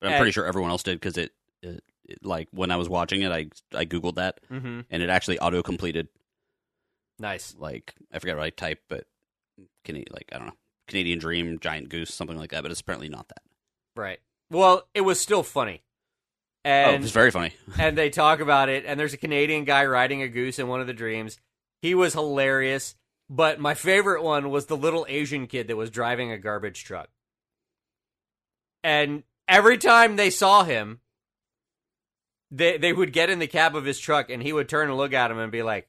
but I'm Eh. pretty sure everyone else did because it, it, it, like when I was watching it, I I googled that Mhm. and it actually auto completed. Nice. Like I forget what I typed, but Cana- like I don't know, Canadian Dream, Giant Goose, something like that. But it's apparently not that. Right. Well, it was still funny. oh, And it's very funny. and they talk about it and there's a Canadian guy riding a goose in one of the dreams. He was hilarious, but my favorite one was the little Asian kid that was driving a garbage truck. And every time they saw him, they they would get in the cab of his truck and he would turn and look at him and be like,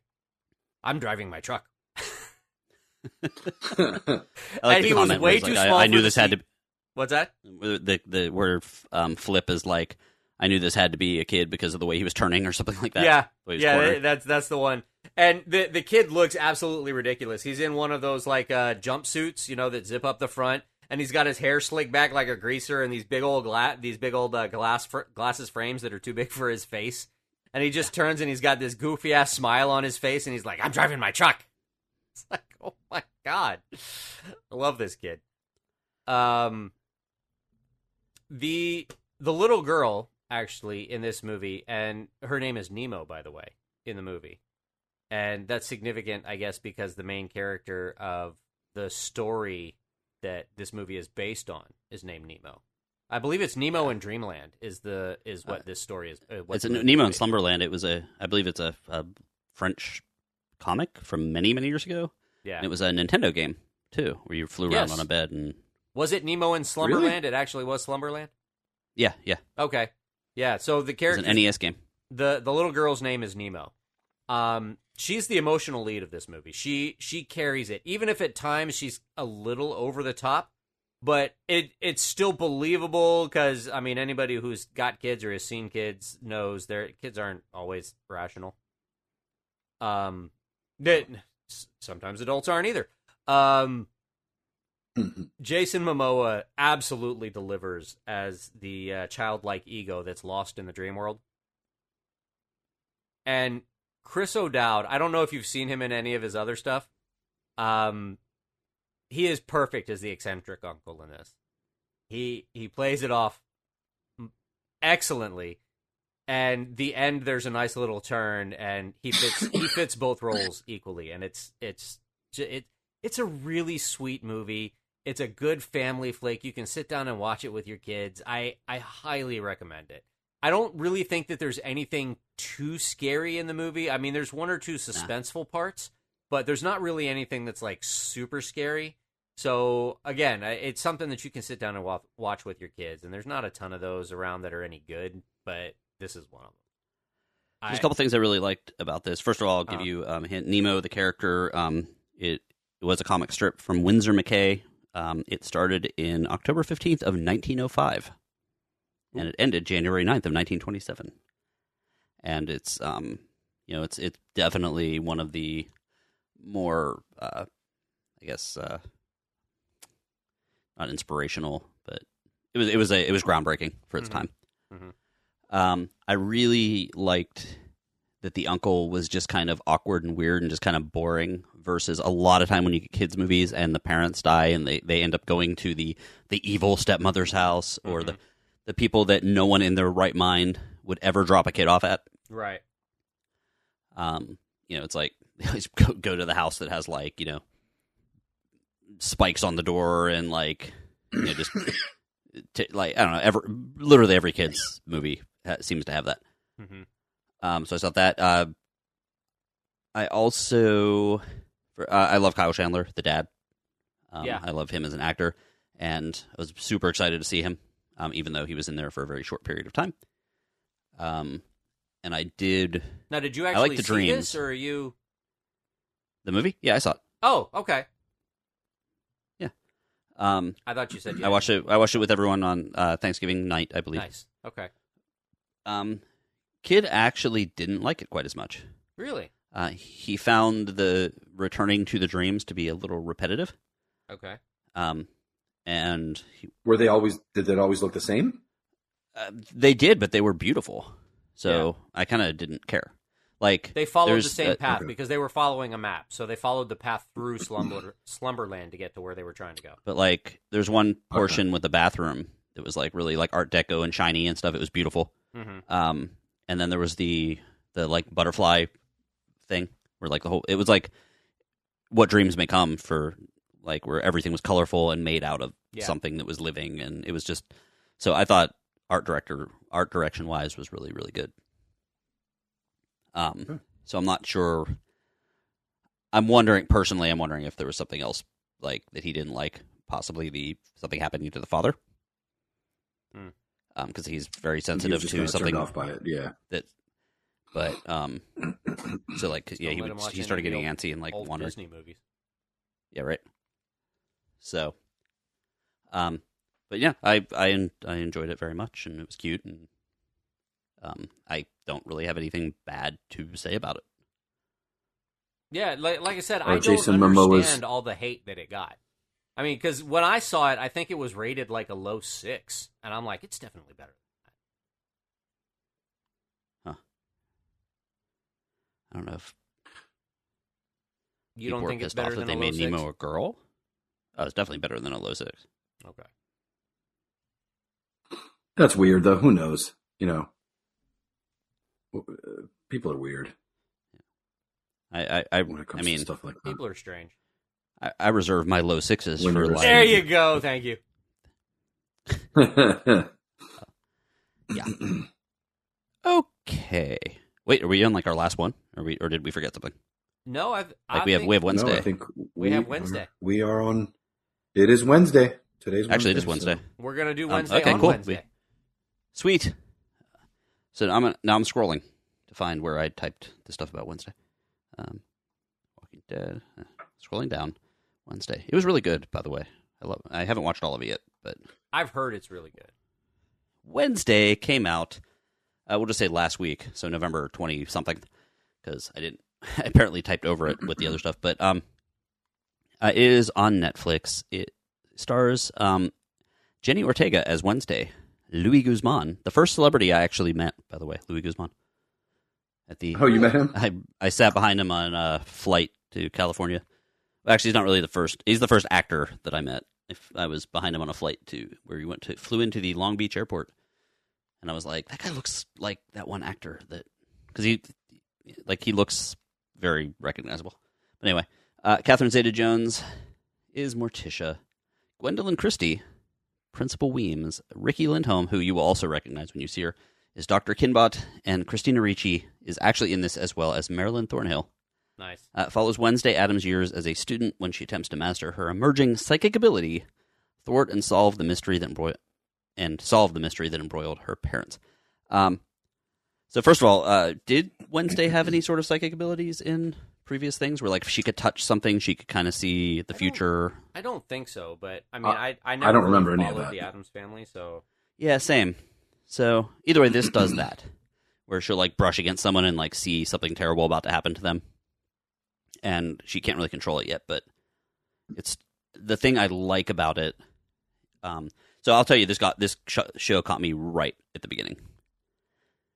"I'm driving my truck." I like he was way it's too like, small I, I knew this had to. seat. What's that? The the where um, Flip is like, I knew this had to be a kid because of the way he was turning or something like that. Yeah, The way he was yeah, that's that's the one. And the the kid looks absolutely ridiculous. He's in one of those like uh, jumpsuits, you know, that zip up the front, and he's got his hair slicked back like a greaser, and these big old gla- these big old uh, glass fr- glasses frames that are too big for his face. And he just turns and he's got this goofy ass smile on his face, and he's like, "I'm driving my truck." It's like, oh my god, I love this kid. Um, the the little girl actually in this movie, and her name is Nemo, by the way, in the movie, and that's significant, I guess, because the main character of the story that this movie is based on is named Nemo. I believe it's Nemo in Dreamland is the is what this story is. Uh, It's a Nemo in Slumberland. It was a, I believe it's a, a French comic from many many years ago. Yeah, And it was a Nintendo game too, where you flew around Yes. on a bed and was it Nemo in Slumberland? Really? It actually was Slumberland. yeah, yeah, Okay, yeah. So the character an NES game. the the little girl's name is Nemo. Um, she's the emotional lead of this movie. She she carries it, even if at times she's a little over the top, but it it's still believable because I mean anybody who's got kids or has seen kids knows their kids aren't always rational. Um, that sometimes adults aren't either. Um, Jason Momoa absolutely delivers as the uh, childlike ego that's lost in the dream world. And Chris O'Dowd, I don't know if you've seen him in any of his other stuff. Um, he is perfect as the eccentric uncle in this. He he plays it off excellently, and the end there's a nice little turn, and he fits he fits both roles equally, and it's it's it it's a really sweet movie. It's a good family flick. You can sit down and watch it with your kids. I I highly recommend it. I don't really think that there's anything too scary in the movie. I mean, there's one or two suspenseful parts, but there's not really anything that's like super scary. So again, it's something that you can sit down and watch with your kids. And there's not a ton of those around that are any good, but this is one of them. There's I- a couple things I really liked about this. First of all, I'll give Uh-huh. you um, a hint. Nemo, the character, um, it, it was a comic strip from Winsor McCay. Um, it started in October 15th of 1905, and it ended January 9th of 1927. And it's, um, you know, it's it's definitely one of the more, uh, I guess, uh, not inspirational, but it was it was a it was groundbreaking for its Mhm. time. Mhm. Um, I really liked that the uncle was just kind of awkward and weird and just kind of boring versus a lot of time when you get kids movies and the parents die and they, they end up going to the, the evil stepmother's house or the, the people that no one in their right mind would ever drop a kid off at. right. Um, you know, it's like they always go, go to the house that has like, you know, spikes on the door and like, you know, just t- like, I don't know, ever, literally every kid's movie ha- seems to have that. hmm Um, so I saw that. Uh, I also, for, uh, I love Kyle Chandler, the dad. Um, Yeah. I love him as an actor, and I was super excited to see him, um, even though he was in there for a very short period of time. Um, and I did Now, did you actually I like the see dreams. this, or are you? the movie. Yeah, I saw it. Oh, okay. Um, I thought you said you I watched it. I watched it with everyone on uh, Thanksgiving night, I believe. Nice. Okay. Um, kid actually didn't like it quite as much. Really? Uh, he found the returning to the dreams to be a little repetitive. Okay. Um, and he, Were they always? Did it always look the same? uh, they did, but they were beautiful. So I kind of didn't care. Like They followed the same a- path okay. because they were following a map. So they followed the path through Slumber Slumberland to get to where they were trying to go. but like there's one portion with the bathroom that was like really like Art Deco and shiny and stuff. It was beautiful. Mm-hmm. Um, and then there was the the like butterfly thing where like the whole it was like what dreams may come for like where everything was colorful and made out of Yeah. something that was living and it was just so I thought art director art direction wise was really really good. Um, so I'm not sure. I'm wondering personally. I'm wondering if there was something else like that he didn't like. Possibly the something happening to the father. Hmm. because he's very He sensitive was just to something off by it. Yeah. that. But um, so like yeah, he would, he started getting old- antsy and like Old wanted Disney movies. yeah right. So, um, but yeah, I I I enjoyed it very much and it was cute and um I don't really have anything bad to say about it. Yeah, like, like I said, Oh, I don't Jason Momoa's- understand all the hate that it got. I mean, because when I saw it, I think it was rated like a low six, and I'm like, it's definitely better. Huh? I don't know if You don't think it's pissed off better that they a low made six? Nemo a girl. Oh, it's definitely better than a low six. Okay. That's weird, though. Who knows? You know, W- people are weird I I I, when it comes I mean to stuff like that. People are strange. I, I reserve my low sixes When for they're like There you go. Thank you. Yeah. okay. Wait, are we on like our last one, or we or did we forget something? No, I've, I Like we have think- we have No, Wednesday. I think We have Wednesday. We are on. It is Wednesday. Today's Wednesday, Actually, it is so- Wednesday. we're gonna do Um, Wednesday okay, on cool. Wednesday. Sweet. So I'm now I'm scrolling to find where I typed the stuff about Wednesday. Um, Walking Dead. uh, Scrolling down. Wednesday. It was really good, by the way. I love. I haven't watched all of it yet, but I've heard it's really good. Wednesday came out. Uh, we'll just say last week, so November twenty something, because I didn't I apparently typed over it with the other stuff. But um, uh, it is on Netflix. It stars um, Jenny Ortega as Wednesday, Luis Guzmán, the first celebrity I actually met, by the way, Luis Guzmán. At the Oh, you met him? I I sat behind him on a flight to California. Actually, he's not really the first. He's the first actor that I met. If I was behind him on a flight to where he went to flew into the Long Beach airport, and I was like, that guy looks like that one actor that because he like he looks very recognizable. But anyway, uh, Catherine Zeta-Jones is Morticia. Gwendoline Christie, Principal Weems. Riki Lindhome, who you will also recognize when you see her, is Dr. Kinbott, and Christina Ricci is actually in this as well as Marilyn Thornhill. Nice. Uh, follows Wednesday Addams' years as a student when she attempts to master her emerging psychic ability, thwart and solve the mystery that embroiled and solve the mystery that embroiled her parents. Um, so first of all, uh, did Wednesday have any sort of psychic abilities in previous things, where like if she could touch something, she could kind of see the don't- future? I don't think so, but I mean, Uh, I I never don't really remember any of that. the Addams family, so Yeah, same. So either way, this does that, where she'll like brush against someone and like see something terrible about to happen to them, and she can't really control it yet. But it's the thing I like about it. Um, so I'll tell you, this got this sh- show caught me right at the beginning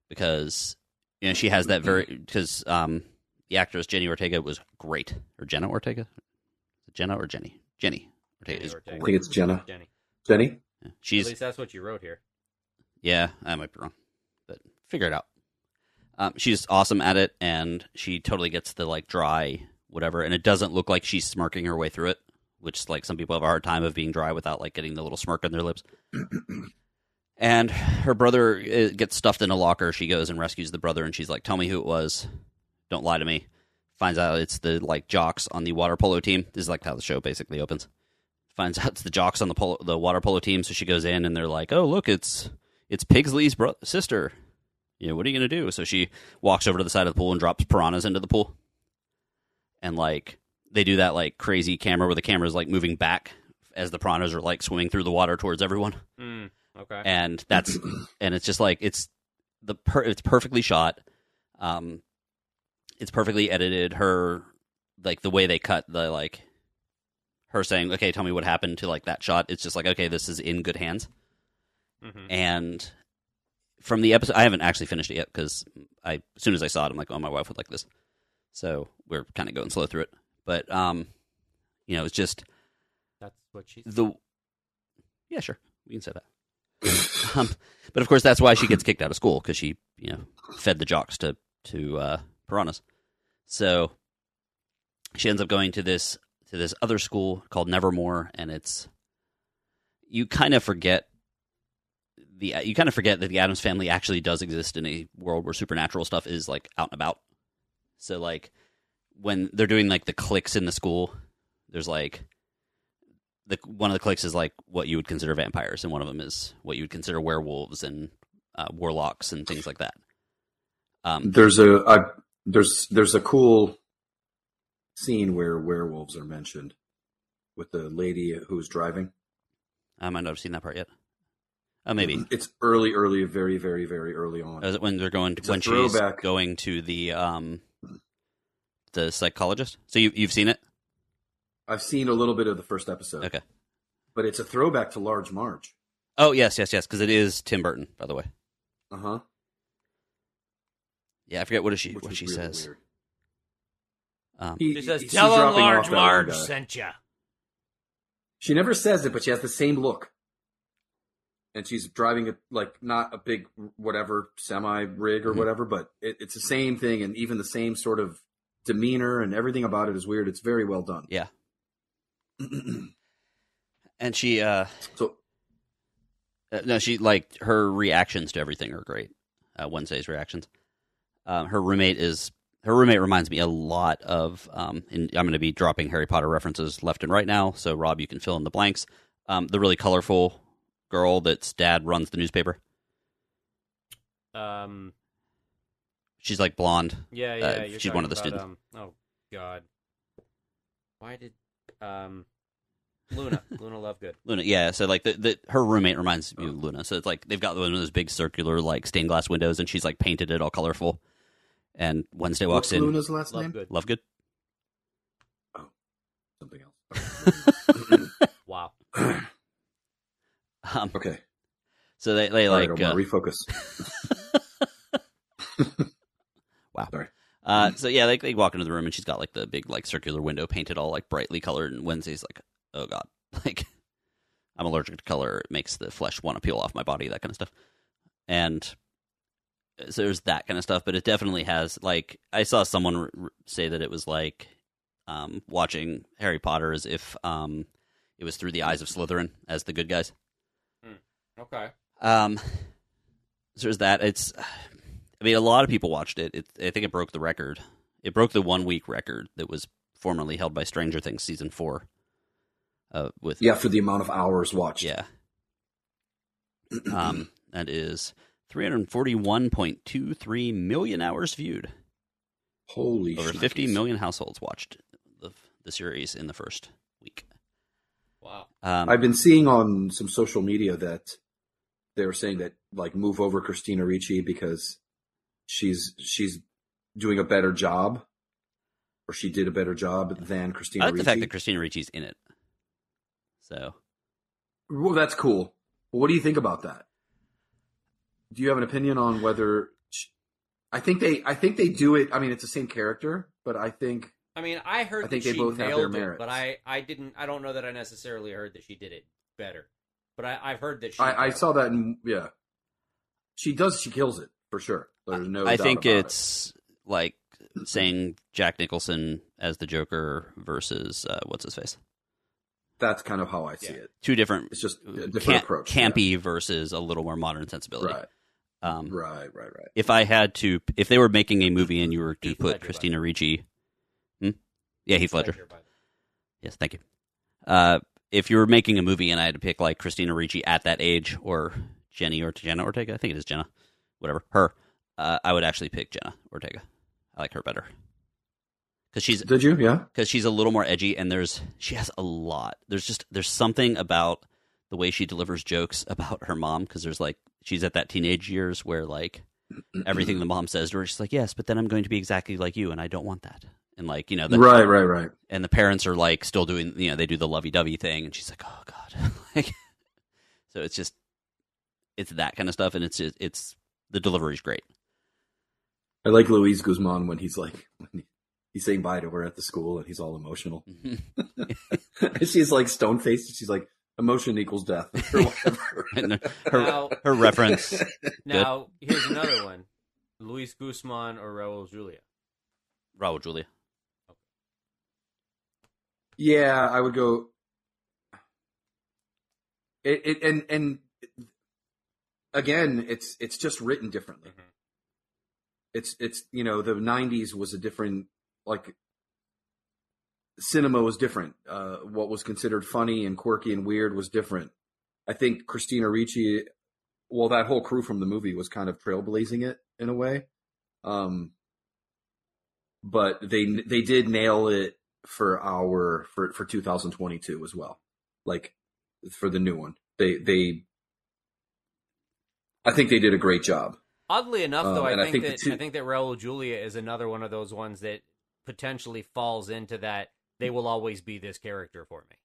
because you know she has that very because um the actress Jenny Ortega was great or Jenna Ortega, Jenna or Jenny Jenny Ortega Jenny is Ortega. I think it's Jenna. Jenny. Jenny? At She's least that's what you wrote here. Yeah, I might be wrong, but figure it out. Um, she's awesome at it, and she totally gets the like dry whatever, and it doesn't look like she's smirking her way through it, which like some people have a hard time of being dry without like getting the little smirk on their lips. and her brother uh, gets stuffed in a locker. She goes and rescues the brother, and she's like, "Tell me who it was. Don't lie to me." Finds out it's the like jocks on the water polo team. This is like how the show basically opens. Finds out it's the jocks on the polo, the water polo team, so she goes in, and they're like, "Oh, look, it's it's Pigsley's bro- sister. You know, what are you going to do? So she walks over to the side of the pool and drops piranhas into the pool. And like they do that like crazy camera where the camera is like moving back as the piranhas are like swimming through the water towards everyone. Mm, okay. And that's and it's just like it's the per- it's perfectly shot. Um it's perfectly edited her like the way they cut the like her saying, "Okay, tell me what happened to like that shot." It's just like, "Okay, this is in good hands." Mhm. and from the episode, I haven't actually finished it yet because I as soon as I saw it, I'm like, oh, my wife would like this. So we're kind of going slow through it, but um, you know, it's just That's what she. the yeah, sure, we can say that. um, but of course, that's why she gets kicked out of school because she, you know, fed the jocks to to uh, piranhas. So she ends up going to this to this other school called Nevermore, and it's you kind of forget the you kind of forget that the Addams family actually does exist in a world where supernatural stuff is like out and about. So like when they're doing like the clicks in the school, there's like the one of the clicks is like what you would consider vampires, and one of them is what you would consider werewolves and uh, warlocks and things like that. Um, There's a, a there's there's a cool scene where werewolves are mentioned with the lady who's driving. I might not have seen that part yet. Oh, maybe. It's early, early, very, very, very early on. Is it when they're going It's when she's going to the um the psychologist? So you you've seen it? I've seen a little bit of the first episode. Okay. But it's a throwback to Large March. Oh yes, yes, yes, because it is Tim Burton, by the way. Uh huh. Yeah, I forget what is she Which what was she really says. weird. Um, He- She says, she's "Tell him dropping Large off that Marge one guy. sent ya." She never says it, but she has the same look. And she's driving a like not a big whatever semi rig or Mhm. whatever, but it, it's the same thing, and even the same sort of demeanor and everything about it is weird. It's very well done. Yeah. and she uh so Uh, no, she like her reactions to everything are great. Uh, Wednesday's reactions. Um, her roommate is her roommate reminds me a lot of. Um, and I'm going to be dropping Harry Potter references left and right now. So Rob, you can fill in the blanks. Um, the really colorful girl that's dad runs the newspaper. Um, She's like blonde. yeah, Uh, yeah. you're she's one of the talking students. Um, oh God, why did um Luna Luna Lovegood? Luna, yeah. So like the, the her roommate reminds me of Luna. So it's like they've got one of those big circular like stained glass windows, and she's like painted it all colorful. And Wednesday walks what's in. Luna's last name? Lovegood. Lovegood. Something else. Wow. Um, okay. so they they All right, like Omar, uh, refocus. Wow. Sorry. Uh, so yeah, they, they walk into the room and she's got like the big like circular window painted all like brightly colored. And Wednesday's like, oh god, like I'm allergic to color. It makes the flesh want to peel off my body, that kind of stuff. And so there's that kind of stuff, but it definitely has like I saw someone r- r- say that it was like um, watching Harry Potter as if um, it was through the eyes of Slytherin as the good guys. Okay. Um, so there's that. It's, I mean, a lot of people watched it. it. I think it broke the record. It broke the one week record that was formerly held by Stranger Things season four. Uh, with Yeah, for the amount of hours watched. yeah. Um, that is 341.23 million hours viewed. Holy Over shnikes. 50 million households watched the the series in the first week. Wow. Um, I've been seeing on some social media that they were saying that like move over Christina Ricci because she's she's doing a better job, or she did a better job than Christina I like Ricci. the fact that Christina Ricci's in it. So well, that's cool. What do you think about that? Do you have an opinion on whether? sh I think they. I think they do it. I mean, it's the same character, but I think I mean, I heard I think that they she both have nailed their it, merits. but I, I didn't. I don't know that I necessarily heard that she did it better. But I, I've heard that she. I, I saw that. In, yeah, she does. She kills it for sure. There's no. I doubt think about it. it's like saying Jack Nicholson as the Joker versus uh, what's his face. That's kind of how I see Yeah. it. Two different, It's just a different camp- approach. campy versus a little more modern sensibility. Right, Um, right, right, right. If I had to, if they were making a movie and you were to Heath put Ledger, Christina Ricci, hmm? yeah, Heath Ledger. Ledger, by the way. Yes, thank you. Uh, if you were making a movie and I had to pick like Christina Ricci at that age or Jenny or Jenna Ortega, I think it is Jenna, whatever, her, uh, I would actually pick Jenna Ortega. I like her better because she's Did you? Yeah. because she's a little more edgy and there's she has a lot. There's just there's something about the way she delivers jokes about her mom because there's like she's at that teenage years where like everything the mom says to her, she's like, yes, but then I'm going to be exactly like you, and I don't want that. And like you know, the, right, right, right. and the parents are like still doing you know they do the lovey dovey thing and she's like oh god like so it's just it's that kind of stuff and it's just, it's the delivery's great I like Luis Guzmán when he's like when he- he's saying bye to her at the school and he's all emotional. she's like stone faced. She's like emotion equals death or whatever. her Now- her reference Now, here's another one: Luis Guzmán or Raul Julia. Raul Julia yeah, I would go. It, it and and again, it's it's just written differently. Mhm. It's it's you know the '90s was a different like cinema was different. Uh, what was considered funny and quirky and weird was different. I think Christina Ricci, well, that whole crew from the movie was kind of trailblazing it in a way. Um, but they they did nail it for our for for 2022 as well. Like for the new one, they they. I think they did a great job. Oddly enough, though, Um, I and I think, think that two- I think that Raul Julia is another one of those ones that potentially falls into that. They will always be this character for me.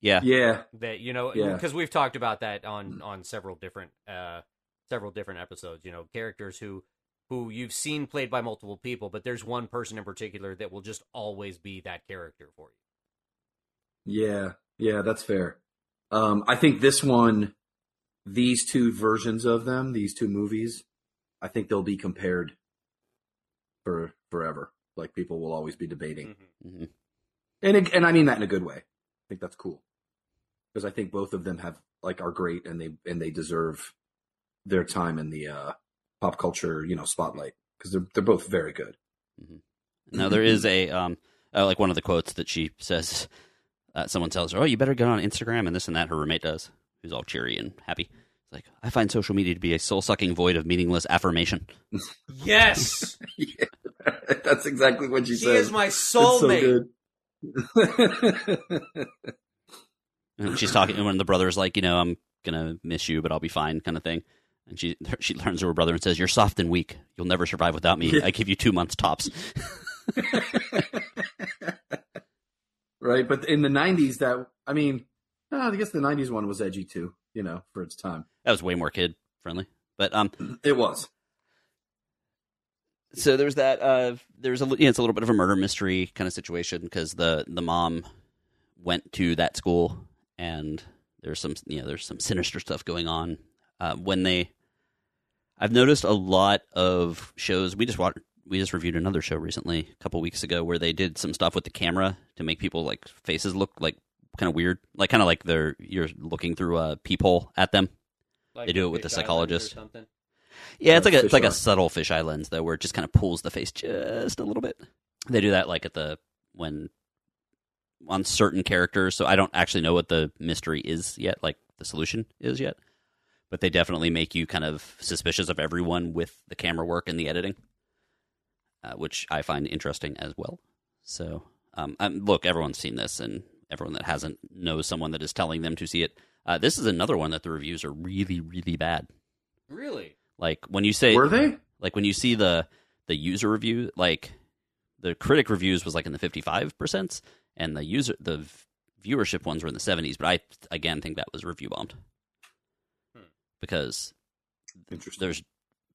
Yeah. Yeah, That you know, Yeah. because we've talked about that on on several different uh several different episodes. You know, characters who who you've seen played by multiple people, but there's one person in particular that will just always be that character for you. Yeah, yeah, that's fair. Um, I think this one, these two versions of them, these two movies, I think they'll be compared for forever. Like people will always be debating, Mhm. hmm and it, and I mean that in a good way. I think that's cool because I think both of them have like are great and they and they deserve their time in the uh, pop culture you know spotlight because they're they're both very good. Now there is a um, uh, like one of the quotes that she says. Uh, someone tells her, "Oh, you better get on Instagram and this and that." Her roommate does, who's all cheery and happy. It's like, I find social media to be a soul sucking void of meaningless affirmation. Yes, yeah, that's exactly what she, said. she says. is my It's so soulmate. And she's talking, and when the brother's like, you know, I'm gonna miss you, but I'll be fine, kind of thing. And she she turns to her brother and says, "You're soft and weak. You'll never survive without me. I give you two months tops." right, but in the '90s, that I mean, uh, I guess the '90s one was edgy too, you know, for its time. That was way more kid friendly. But um, It was. so there's that. Uh, there's a li- yeah, it's a little bit of a murder mystery kind of situation because the the mom went to that school and there's some you know there's some sinister stuff going on uh, when they. I've noticed a lot of shows. We just watched. We just reviewed another show recently, a couple weeks ago, where they did some stuff with the camera to make people like faces look like kind of weird, like kind of like they're you're looking through a peephole at them. Like They do it with the Island psychologist. or. Yeah, it's Uh, like a it's like a fisheye. subtle fisheye lens though, where it just kind of pulls the face just a little bit. They do that like at the when on certain characters. So I don't actually know what the mystery is yet, like the solution is yet. But they definitely make you kind of suspicious of everyone with the camera work and the editing, uh, which I find interesting as well. So, um, um, look, everyone's seen this, and everyone that hasn't knows someone that is telling them to see it. Uh, this is another one that the reviews are really, really bad. Really? Like when you say Were they? like when you see the the user review like the critic reviews was like in the 55 percent and the user the v- viewership ones were in the 70s but i again think that was review bombed Hmm. because there's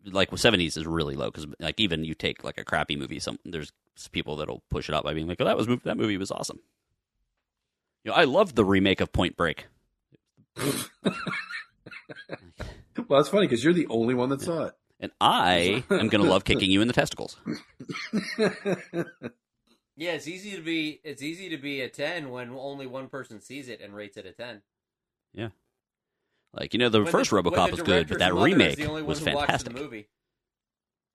like 70s is really low because like even you take like a crappy movie some there's people that'll push it up by being like oh that was that movie was awesome you know i loved the remake of point break well, that's funny because you're the only one that saw it. and i am gonna love kicking you in the testicles. Yeah, it's easy to be it's easy to be a ten when only one person sees it and rates it a ten. Yeah. like you know the When first when robocop was good but that remake the only one was fantastic The movie.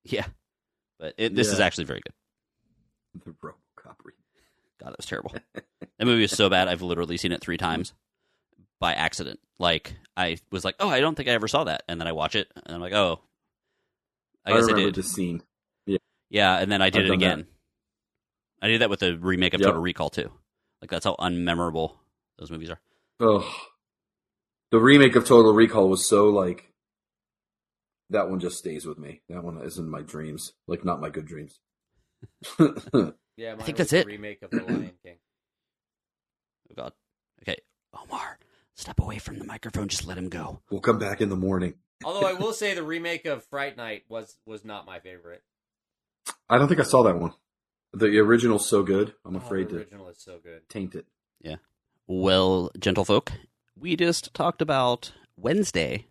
Yeah, but it, this is actually very good. the RoboCop remake. God, that was terrible. that movie is so bad. I've literally seen it three times by accident. Like I was like, oh, I don't think I ever saw that, and then I watch it, and I'm like, oh, I I, guess I, did. the scene. Yeah, Yeah, and then I did I've it done that. again. I did that with the remake of Yep. Total Recall too. Like that's how unmemorable those movies are. Oh, the remake of Total Recall was so like. That one just stays with me. That one is in my dreams, like not my good dreams. Yeah, mine think was that's the it. remake of The Lion King. Oh God. Okay, Omar, step away from the microphone. Just let him go. we'll come back in the morning. Although I will say the remake of Fright Night was was not my favorite. I don't think I saw that one. The original's so good. I'm Oh, afraid the to original is so good. taint it. Yeah. Well, gentlefolk, we just talked about Wednesday.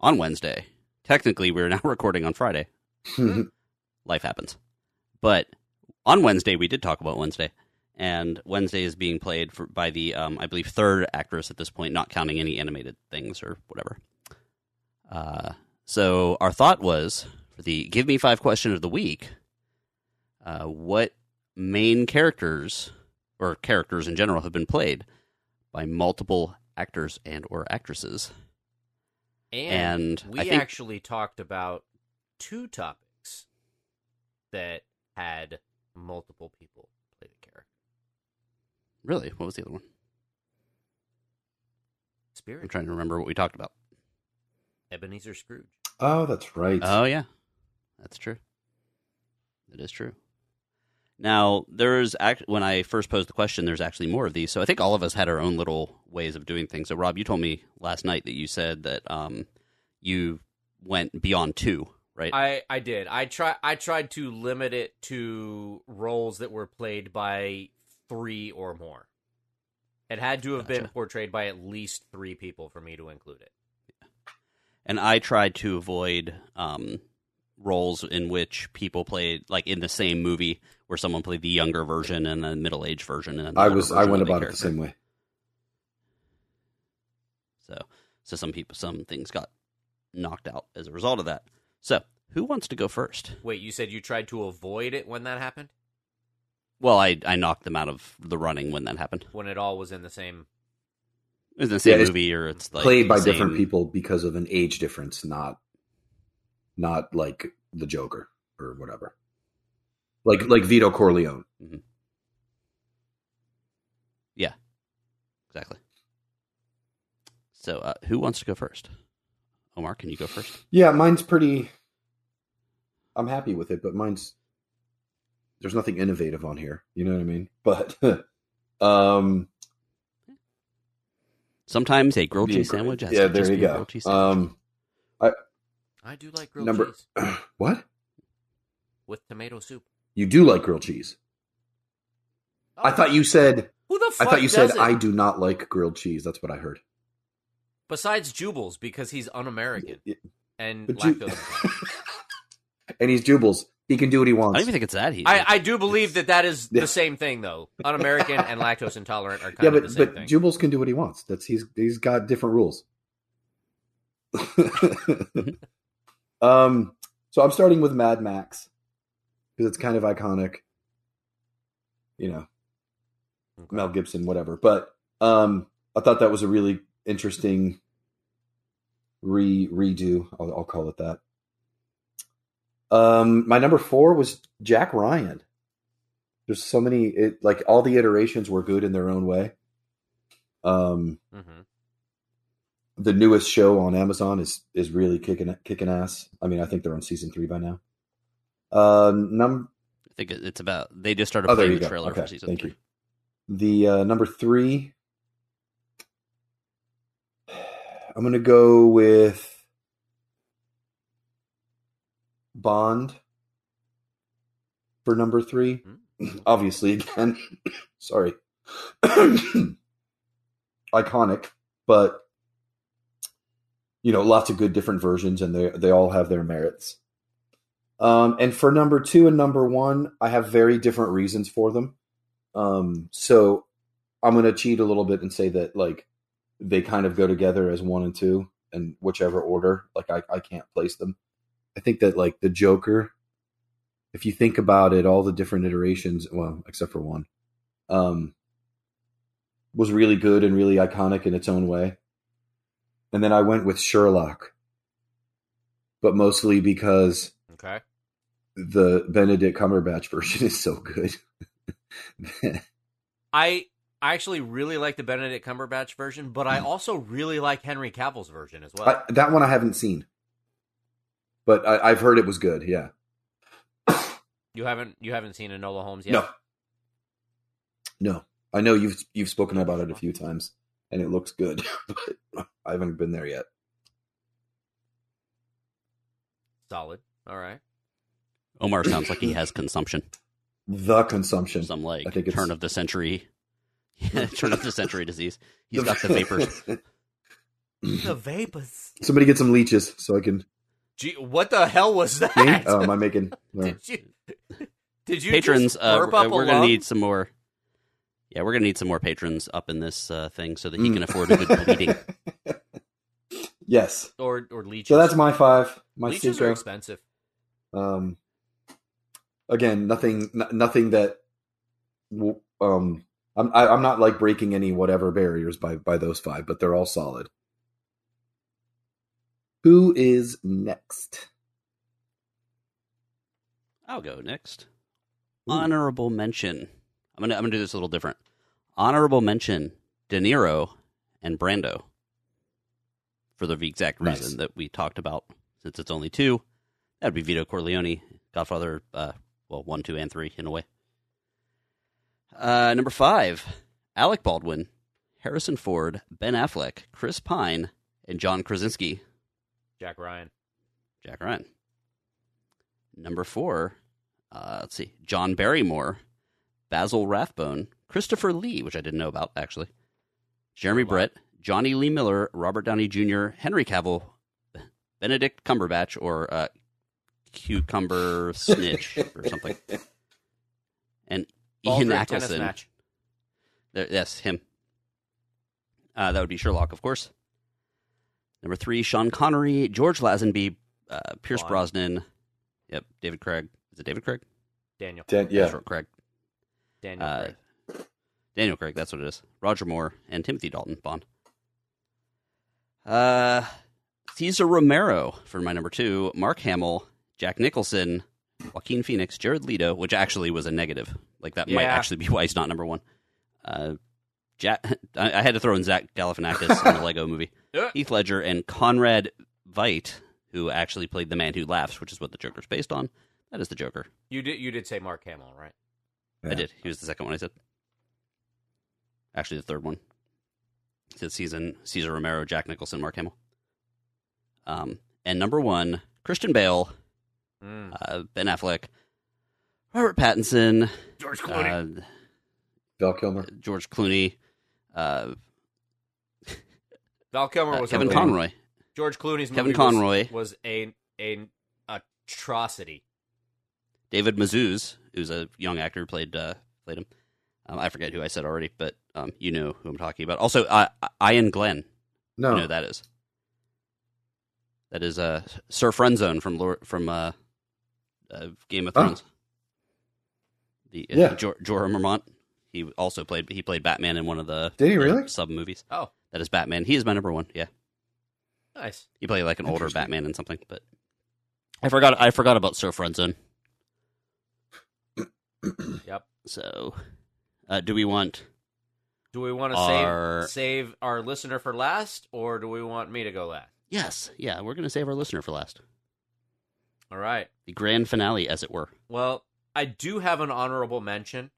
On Wednesday, technically, we're now recording on Friday. Mm-hmm. life happens. But on Wednesday, we did talk about Wednesday, and Wednesday is being played for, by the, um, I believe, third actress at this point, not counting any animated things or whatever. Uh, so our thought was for the "Give Me Five Question of the Week." Uh, what main characters or characters in general have been played by multiple actors and or actresses. And, And we think- actually talked about two topics that had multiple people play the character. Really? What was the other one? Spirit. I'm trying to remember what we talked about. Ebenezer Scrooge. Oh, that's right. Oh yeah, that's true. That is true. Now there's act when I first posed the question, there's actually more of these. So I think all of us had our own little ways of doing things. So Rob, you told me last night that you said that um, you went beyond two, right? I I did. I try I tried to limit it to roles that were played by three or more. It had to have been portrayed by at least three people for me to include it. and I tried to avoid um, roles in which people played like in the same movie where someone played the younger version and the middle aged version. And I was I went of the about it the same way. So, so some people, some things got knocked out as a result of that. So, who wants to go first? Wait, you said you tried to avoid it when that happened? Well, I I knocked them out of the running when that happened. When it all was in the same It was in the same Yeah, it's movie, or it's like Played by the different people because of an age difference, not not like the Joker or whatever. Like like Vito Corleone. Yeah. Exactly. So, uh, who wants to go first? Omar, can you go first? Yeah, mine's pretty. I'm happy with it, but mine's there's nothing innovative on here. You know what I mean? But um, Sometimes a grilled cheese sandwich. Has Yeah, to there just you be go. grilled cheese. Um, I do like grilled number cheese what? with tomato soup. You do like grilled cheese? I thought you said. Who the I thought you said doesn't? I do not like grilled cheese. That's what I heard. Besides Jubal's because he's un-American Yeah, and But you- lactose. and he's Jubal's. He can do what he wants. I don't even think it's that easy. I, I do believe that that is Yeah. the same thing though. Un-American and lactose intolerant are kind yeah, of but the same but thing. Jubal's can do what he wants. That's he's he's got different rules. um, so I'm starting with Mad Max because it's kind of iconic. You know, Okay. Mel Gibson, whatever. But um, I thought that was a really interesting re redo. I'll, I'll call it that. Um, my number four was Jack Ryan. There's so many, it, like all the iterations were good in their own way. Um, Mhm. the newest show on Amazon is is really kicking kicking ass. I mean, I think they're on season three by now. Uh, num I think it's about. They just started Oh, playing the trailer Okay, for season thank three. you. the uh, number three. I'm gonna go with Bond for number three. Mhm. Obviously, again, sorry, iconic, but you know, lots of good different versions, and they they all have their merits. Um, and for number two and number one, I have very different reasons for them. Um, so I'm going to cheat a little bit and say that like they kind of go together as one and two, and whichever order. Like I, I can't place them. I think that like the Joker, if you think about it, all the different iterations, well, except for one, um, was really good and really iconic in its own way. And then I went with Sherlock, but mostly because Okay. the Benedict Cumberbatch version is so good. I I actually really like the Benedict Cumberbatch version, but I also really like Henry Cavill's version as well. I, that one I haven't seen, but I, I've heard it was good. Yeah. you haven't you haven't seen Enola Holmes yet? No. No, I know you've you've spoken about it a few times, and it looks good, but I haven't been there yet. Solid. All right. Omar sounds like he has consumption. The consumption. Some like I think it's- turn of the century, turn of the century disease. He's got the vapors. The vapors. Somebody get some leeches so I can. Gee, what the hell was that? Me? Oh, am I making? no. Did you? Did you patrons, just uh, burp we're, up we're gonna need some more. Yeah, we're gonna need some more patrons up in this uh, thing so that he Mm. can afford a good bleeding. yes. or or leeches. So that's my five. My leeches are expensive. Um, again, nothing, n- nothing that w- um, I'm I, I'm not like breaking any whatever barriers by by those five, but they're all solid. Who is next? I'll go next. Ooh. Honorable mention. I'm gonna I'm gonna do this a little different. Honorable mention: De Niro and Brando. For the exact Nice. reason that we talked about, since it's only two, that'd be Vito Corleone, Godfather, uh, well, one, two, and three in a way. Uh, number five, Alec Baldwin, Harrison Ford, Ben Affleck, Chris Pine, and John Krasinski. Jack Ryan. Jack Ryan. Number four, uh, let's see, John Barrymore, Basil Rathbone, Christopher Lee, which I didn't know about actually, Jeremy Wow. Brett, Jonny Lee Miller, Robert Downey Jr., Henry Cavill, Benedict Cumberbatch, or uh, Cucumber Snitch or something, and Ball Ian drink Ackelson. match. There, yes, him. Uh, that would be Sherlock, of course. Number three, Sean Connery, George Lazenby, uh, Pierce Bond. Brosnan. Yep, David Craig. Is it David Craig? Daniel. Dan- yeah, Short Craig. Daniel. Uh, Craig. Daniel Craig, that's what it is. Roger Moore and Timothy Dalton, Bond. Uh, Cesar Romero for my number two, Mark Hamill, Jack Nicholson, Joaquin Phoenix, Jared Leto, which actually was a negative. Like that might actually be why he's not number one. Uh, Jack, I, I had to throw in Zach Galifianakis in the Lego movie. Yeah. Heath Ledger and Conrad Veidt, who actually played the man who laughs, which is what the Joker's based on. That is the Joker. You did. You did say Mark Hamill, right? Yeah. I did. He was the second one I said. Actually, the third one. It said season Cesar Romero, Jack Nicholson, Mark Hamill. Um, and number one, Christian Bale, Mm. uh, Ben Affleck, Robert Pattinson, George uh, Val Kilmer. George Clooney, uh, Val Kilmer uh, was Kevin. Conroy. George Clooney's movie Kevin was- Conroy. was, a an atrocity. David Mazouz, who's a young actor, who played uh, played him. Um, I forget who I said already, but um, you know who I'm talking about. Also, uh, Iain Glen, No, You know who that is. That is uh, Sir Friendzone from Lord, from uh, uh, Game of Oh. Thrones. The uh, Yeah. Jor- Jorah Mormont. He also played. He played Batman in one of the Did he really? sub movies. Oh, That is Batman. He is my number one. Yeah, nice. he played like an older Batman in something. But I forgot. I forgot about Sir Friendzone. Yep. So, uh, do we want? Do we want to Our- save save our listener for last, or do we want me to go last? Yes. Yeah, we're going to save our listener for last. All right. The grand finale, as it were. Well, I do have an honorable mention,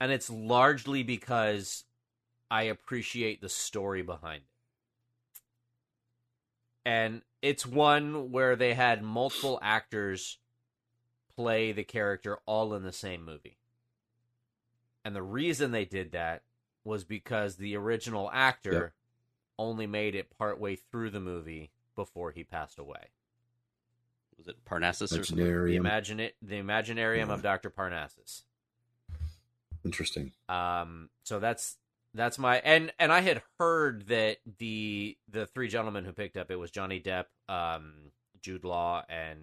and it's largely because I appreciate the story behind it. And it's one where they had multiple actors play the character all in the same movie. And the reason they did that was because the original actor Yep. only made it partway through the movie before he passed away. Was it Parnassus or something? The Imaginarium. imagine the Imaginarium of Dr. Parnassus. Interesting. Um, so that's that's my and and I had heard that the the three gentlemen who picked up it was Johnny Depp, um, Jude Law, and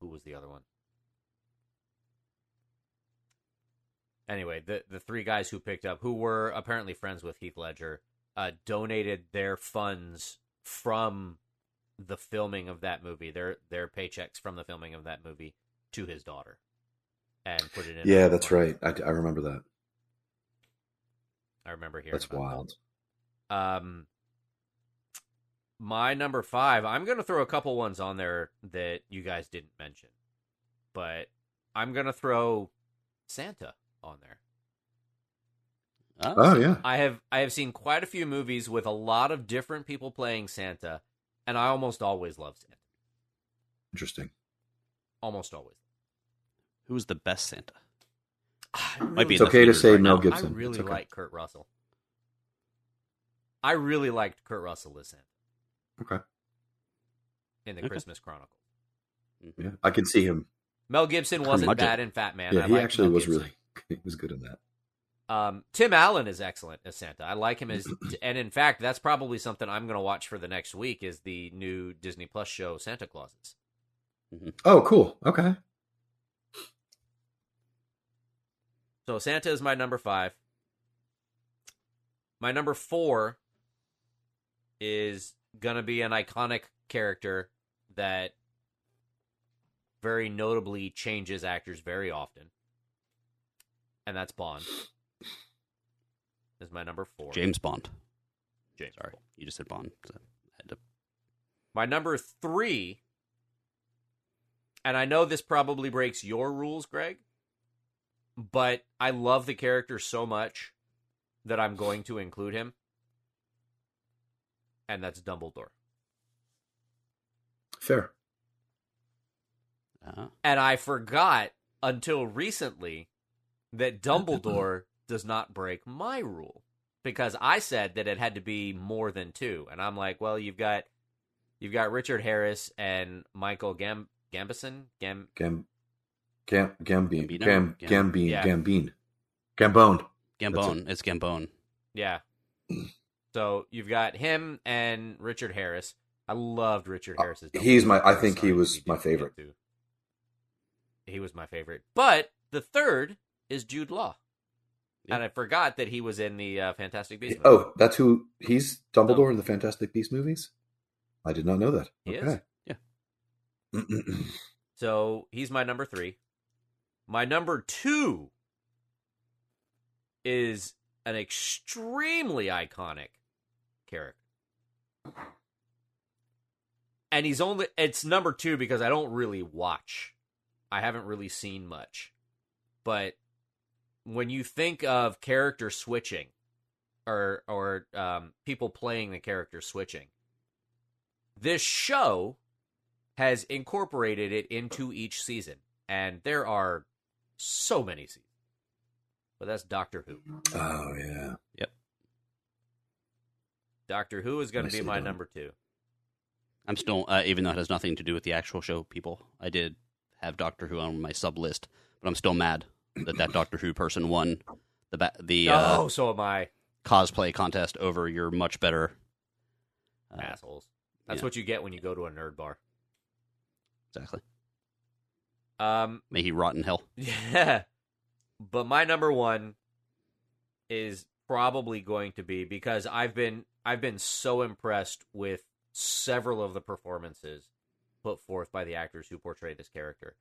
who was the other one? Anyway, the the three guys who picked up, who were apparently friends with Heath Ledger, uh, donated their funds from the filming of that movie, their their paychecks from the filming of that movie, to his daughter, and put it in. Yeah, a- that's right. I, I remember that. I remember hearing. That's about that. wild. Um, my number five. I'm gonna throw a couple ones on there that you guys didn't mention, but I'm gonna throw Santa on there. Oh yeah. I have I have seen quite a few movies with a lot of different people playing Santa, and I almost always love Santa. Interesting. Almost always. Who's the best Santa? I Might be really- It's okay to say right Mel now. Gibson. I really It's okay. like Kurt Russell. I really liked Kurt Russell as Santa Okay. in the Okay. Christmas Chronicle. Yeah, I can see him. Mel Gibson wasn't bad in Fat Man. yeah, I he actually Mel was Gibson. really. He was good in that. Um, Tim Allen is excellent as Santa. I like him as, and in fact, that's probably something I'm going to watch for the next week. Is the new Disney Plus show Santa Clauses? Oh, cool. Okay. So Santa is my number five. My number four is gonna be an iconic character that very notably changes actors very often, and that's Bond. Is my number four. James Bond. James. Sorry, you just said Bond. So I had to- My number three, and I know this probably breaks your rules, Greg, but I love the character so much that I'm going to include him, and that's Dumbledore. Fair. uh, And I forgot until recently that Dumbledore does not break my rule because I said that it had to be more than two, and I'm like, well, you've got you've got Richard Harris and Michael Gam Gambison Gam Gam, Gam, Gambine, Gambino? Gam, Gam- Gambine, Yeah. Gambine, Gambone. Gambone. It's Gambone. Yeah. So you've got him and Richard Harris. I loved Richard Harris. Uh, he's my- I think he was my favorite. He was my favorite. But the third is Jude Law. Yeah. And I forgot that he was in the uh, Fantastic Beasts. movie. Oh, that's who he's Dumbledore in the Fantastic Beast movies. I did not know that. He is? Yeah. So he's my number three. My number two is an extremely iconic character. And he's only it's number two because I don't really watch. I haven't really seen much. But when you think of character switching or or um, people playing the character switching, this show has incorporated it into each season, and there are so many seasons. But that's Doctor Who. oh yeah. Yep. Doctor Who is going to be my done. number two. I'm still, uh, even though it has nothing to do with the actual show, people. I did have Doctor Who on my sub list, but I'm still mad that that Doctor Who person won the ba- the uh, oh, so am I, cosplay contest over your much better. Uh, assholes. That's yeah. what you get when you go to a nerd bar. exactly. Um, May he rot in hell. yeah, but my number one is probably going to be because I've been I've been so impressed with several of the performances put forth by the actors who portray this character,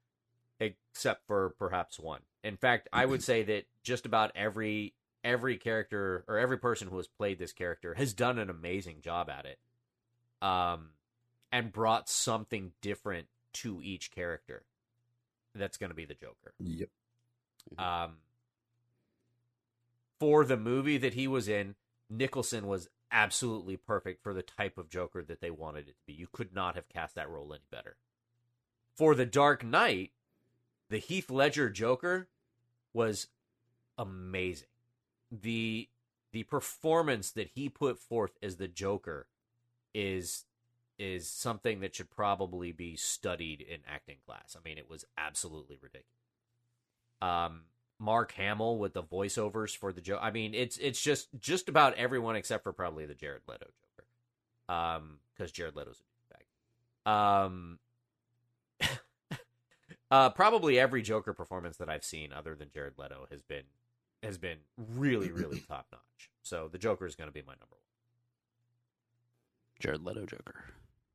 except for perhaps one. In fact, I would say that just about every every character or every person who has played this character has done an amazing job at it, um, and brought something different to each character. That's going to be the Joker Yep. um, for the movie that he was in, Nicholson was absolutely perfect for the type of Joker that they wanted it to be. You could not have cast that role any better. For The Dark Knight, the Heath Ledger Joker was amazing. The the performance that he put forth as the Joker is is something that should probably be studied in acting class. I mean, it was absolutely ridiculous um Mark Hamill with the voiceovers for the joke. I mean, it's it's just just about everyone except for probably the Jared Leto Joker, um, because Jared Leto's a douchebag. Um, uh, probably every Joker performance that I've seen, other than Jared Leto, has been has been really really top notch. So the Joker is going to be my number one. Jared Leto Joker.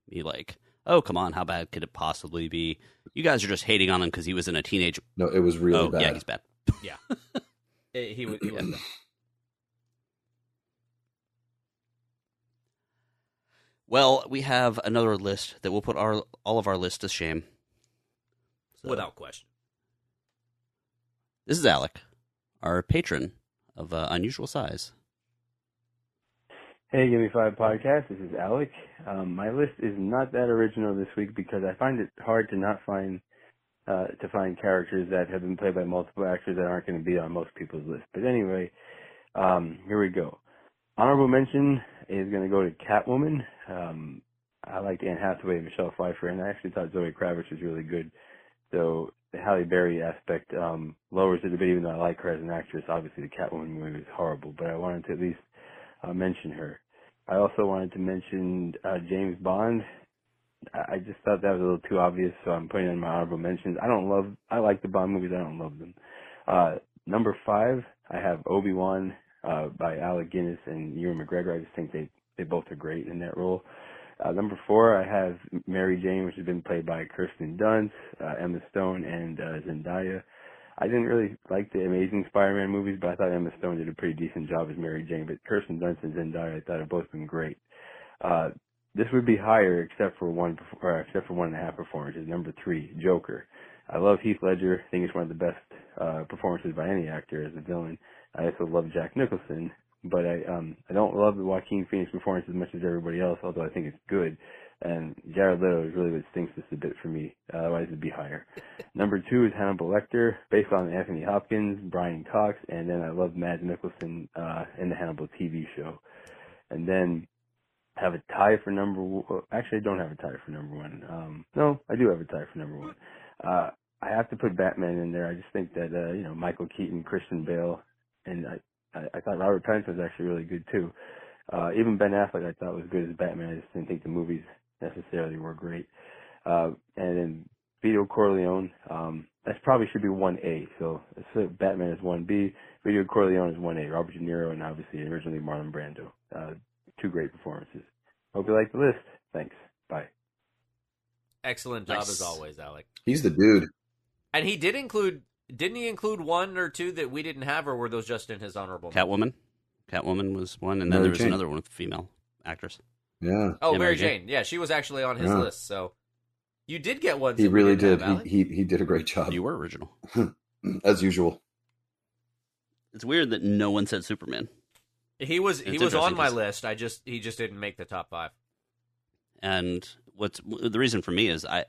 Be like, oh come on, how bad could it possibly be? You guys are just hating on him because he was in a teenage. No, it was really oh bad. yeah, he's bad. Eh, He was. He was Yeah. Well, we have another list that will put our all of our lists to shame. So, without question. This is Alec, our patron of uh, unusual size. Hey, Give Me Five podcast. This is Alec. Um, my list is not that original this week because I find it hard to not find uh, to find characters that have been played by multiple actors that aren't going to be on most people's list. But anyway, um, here we go. Honorable mention is going to go to Catwoman. Um, I liked Anne Hathaway and Michelle Pfeiffer, and I actually thought Zoe Kravitz was really good. So the Halle Berry aspect um, lowers it a bit, even though I like her as an actress. Obviously, the Catwoman movie was horrible, but I wanted to at least uh, mention her. I also wanted to mention uh, James Bond. I just thought that was a little too obvious, so I'm putting in my honorable mentions. I don't love, I like the Bond movies, I don't love them. Uh, number five, I have Obi Wan uh, by Alec Guinness and Ewan McGregor. I just think they they both are great in that role. Uh, number four, I have Mary Jane, which has been played by Kirsten Dunst, uh, Emma Stone, and uh, Zendaya. I didn't really like the Amazing Spider-Man movies, but I thought Emma Stone did a pretty decent job as Mary Jane. But Kirsten Dunst and Zendaya, I thought have both been great. Uh, this would be higher except for one, or except for one and a half performances. Number three, Joker. I love Heath Ledger. I think it's one of the best uh, performances by any actor as a villain. I also love Jack Nicholson, but I um I don't love the Joaquin Phoenix performance as much as everybody else, although I think it's good. And Jared Leto is really what stinks this a bit for me. Otherwise, it'd be higher. Number two is Hannibal Lecter, based on Anthony Hopkins, Brian Cox, and then I love Mads Mikkelsen uh, in the Hannibal TV show. And then have a tie for number. One. Actually, I don't have a tie for number one. Um, no, I do have a tie for number one. Uh, I have to put Batman in there. I just think that uh, you know Michael Keaton, Christian Bale, and I I, I thought Robert Pattinson was actually really good too. Uh, even Ben Affleck I thought was good as Batman. I just didn't think the movies necessarily were great. Uh, and then Vito Corleone, um, that probably should be 1A. So, so Batman is 1B, Vito Corleone is 1A. Robert De Niro and obviously originally Marlon Brando. Uh, two great performances. Hope you like the list. Thanks. Bye. Excellent job Nice. as always, Alec. He's the dude. And he did include, didn't he include one or two that we didn't have, or were those just in his honorable? Catwoman. Catwoman was one, and then Mary there was Jane. another one with a female actress. Yeah, Oh, Yeah, Mary Mary Jane. Yeah, she was actually on his Yeah. list. So you did get one. he really did. He, he he did a great job You were original. as usual. It's weird that no one said Superman. He was he was on my list. I just he just didn't make the top five. And what's the reason for me is I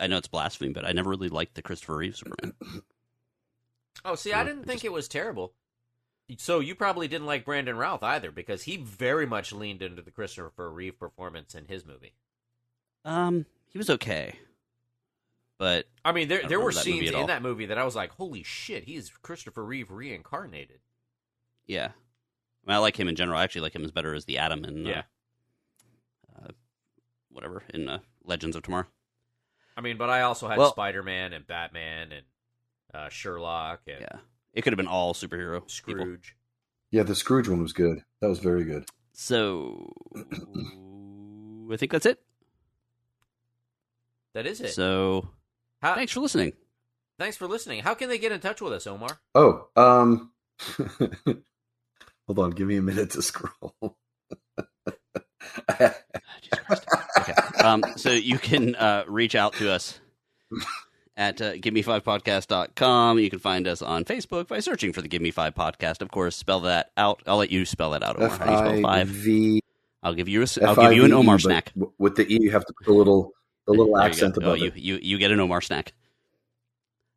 I know it's blasphemy, but I never really liked the Christopher Reeve Superman. Oh, see, I didn't think just- it was terrible. So you probably didn't like Brandon Routh either, because he very much leaned into the Christopher Reeve performance in his movie. Um, he was okay, but I mean, there don't there were remember that movie scenes in all. that movie that I was like, "Holy shit, he's Christopher Reeve reincarnated." yeah, I, mean, I like him in general. I actually like him as better as the Atom in Yeah. uh, uh, whatever in uh, Legends of Tomorrow. I mean, but I also had Well- Spider Man and Batman and uh, Sherlock and Yeah, it could have been all superhero people. Scrooge. Yeah, the Scrooge one was good. That was very good. So I think that's it. That is it. So How, thanks for listening. thanks for listening. How can they get in touch with us, Omar? Oh, um, hold on. Give me a minute to scroll. Ah, Jesus Christ. Okay. Um, so you can uh, reach out to us at uh, gimme5podcast.com. You can find us on Facebook by searching for the Give Me Five podcast. Of course, spell that out. I'll let you spell that out, Omar. F How do you spell I five? V. I'll give you a, s- I'll give you an Omar F I V snack. With the E, you have to put a little the little There accent go. Oh, above you, it. you, you get an Omar snack.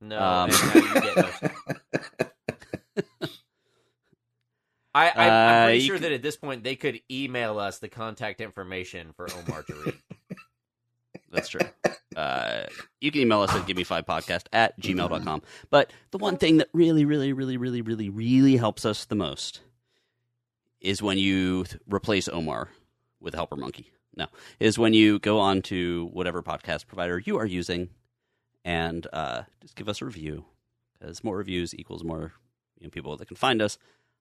No, Um, and you get those? I, I, I'm Uh, pretty you sure can- that at this point they could email us the contact information for Omar to read. That's true. Uh, you can email us at gimme5podcast at gmail.com. But the one thing that really, really, really, really, really, really helps us the most is when you replace Omar with Helper Monkey. No, is when you go on to whatever podcast provider you are using and uh, just give us a review. Because more reviews equals more you know, people that can find us.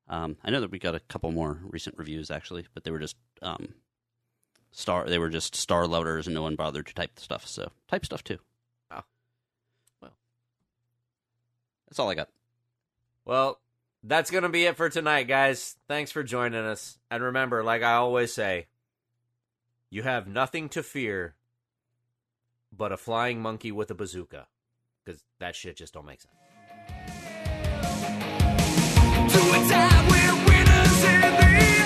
Um, I know that we got a couple more recent reviews actually, but they were just um, star. They were just star loaders, and no one bothered to type the stuff. So type stuff too. Oh. Well. that's all I got. Well, that's going to be it for tonight, guys. Thanks for joining us. And remember, like I always say, you have nothing to fear but a flying monkey with a bazooka. Because that shit just don't make sense. To a time we're winners in the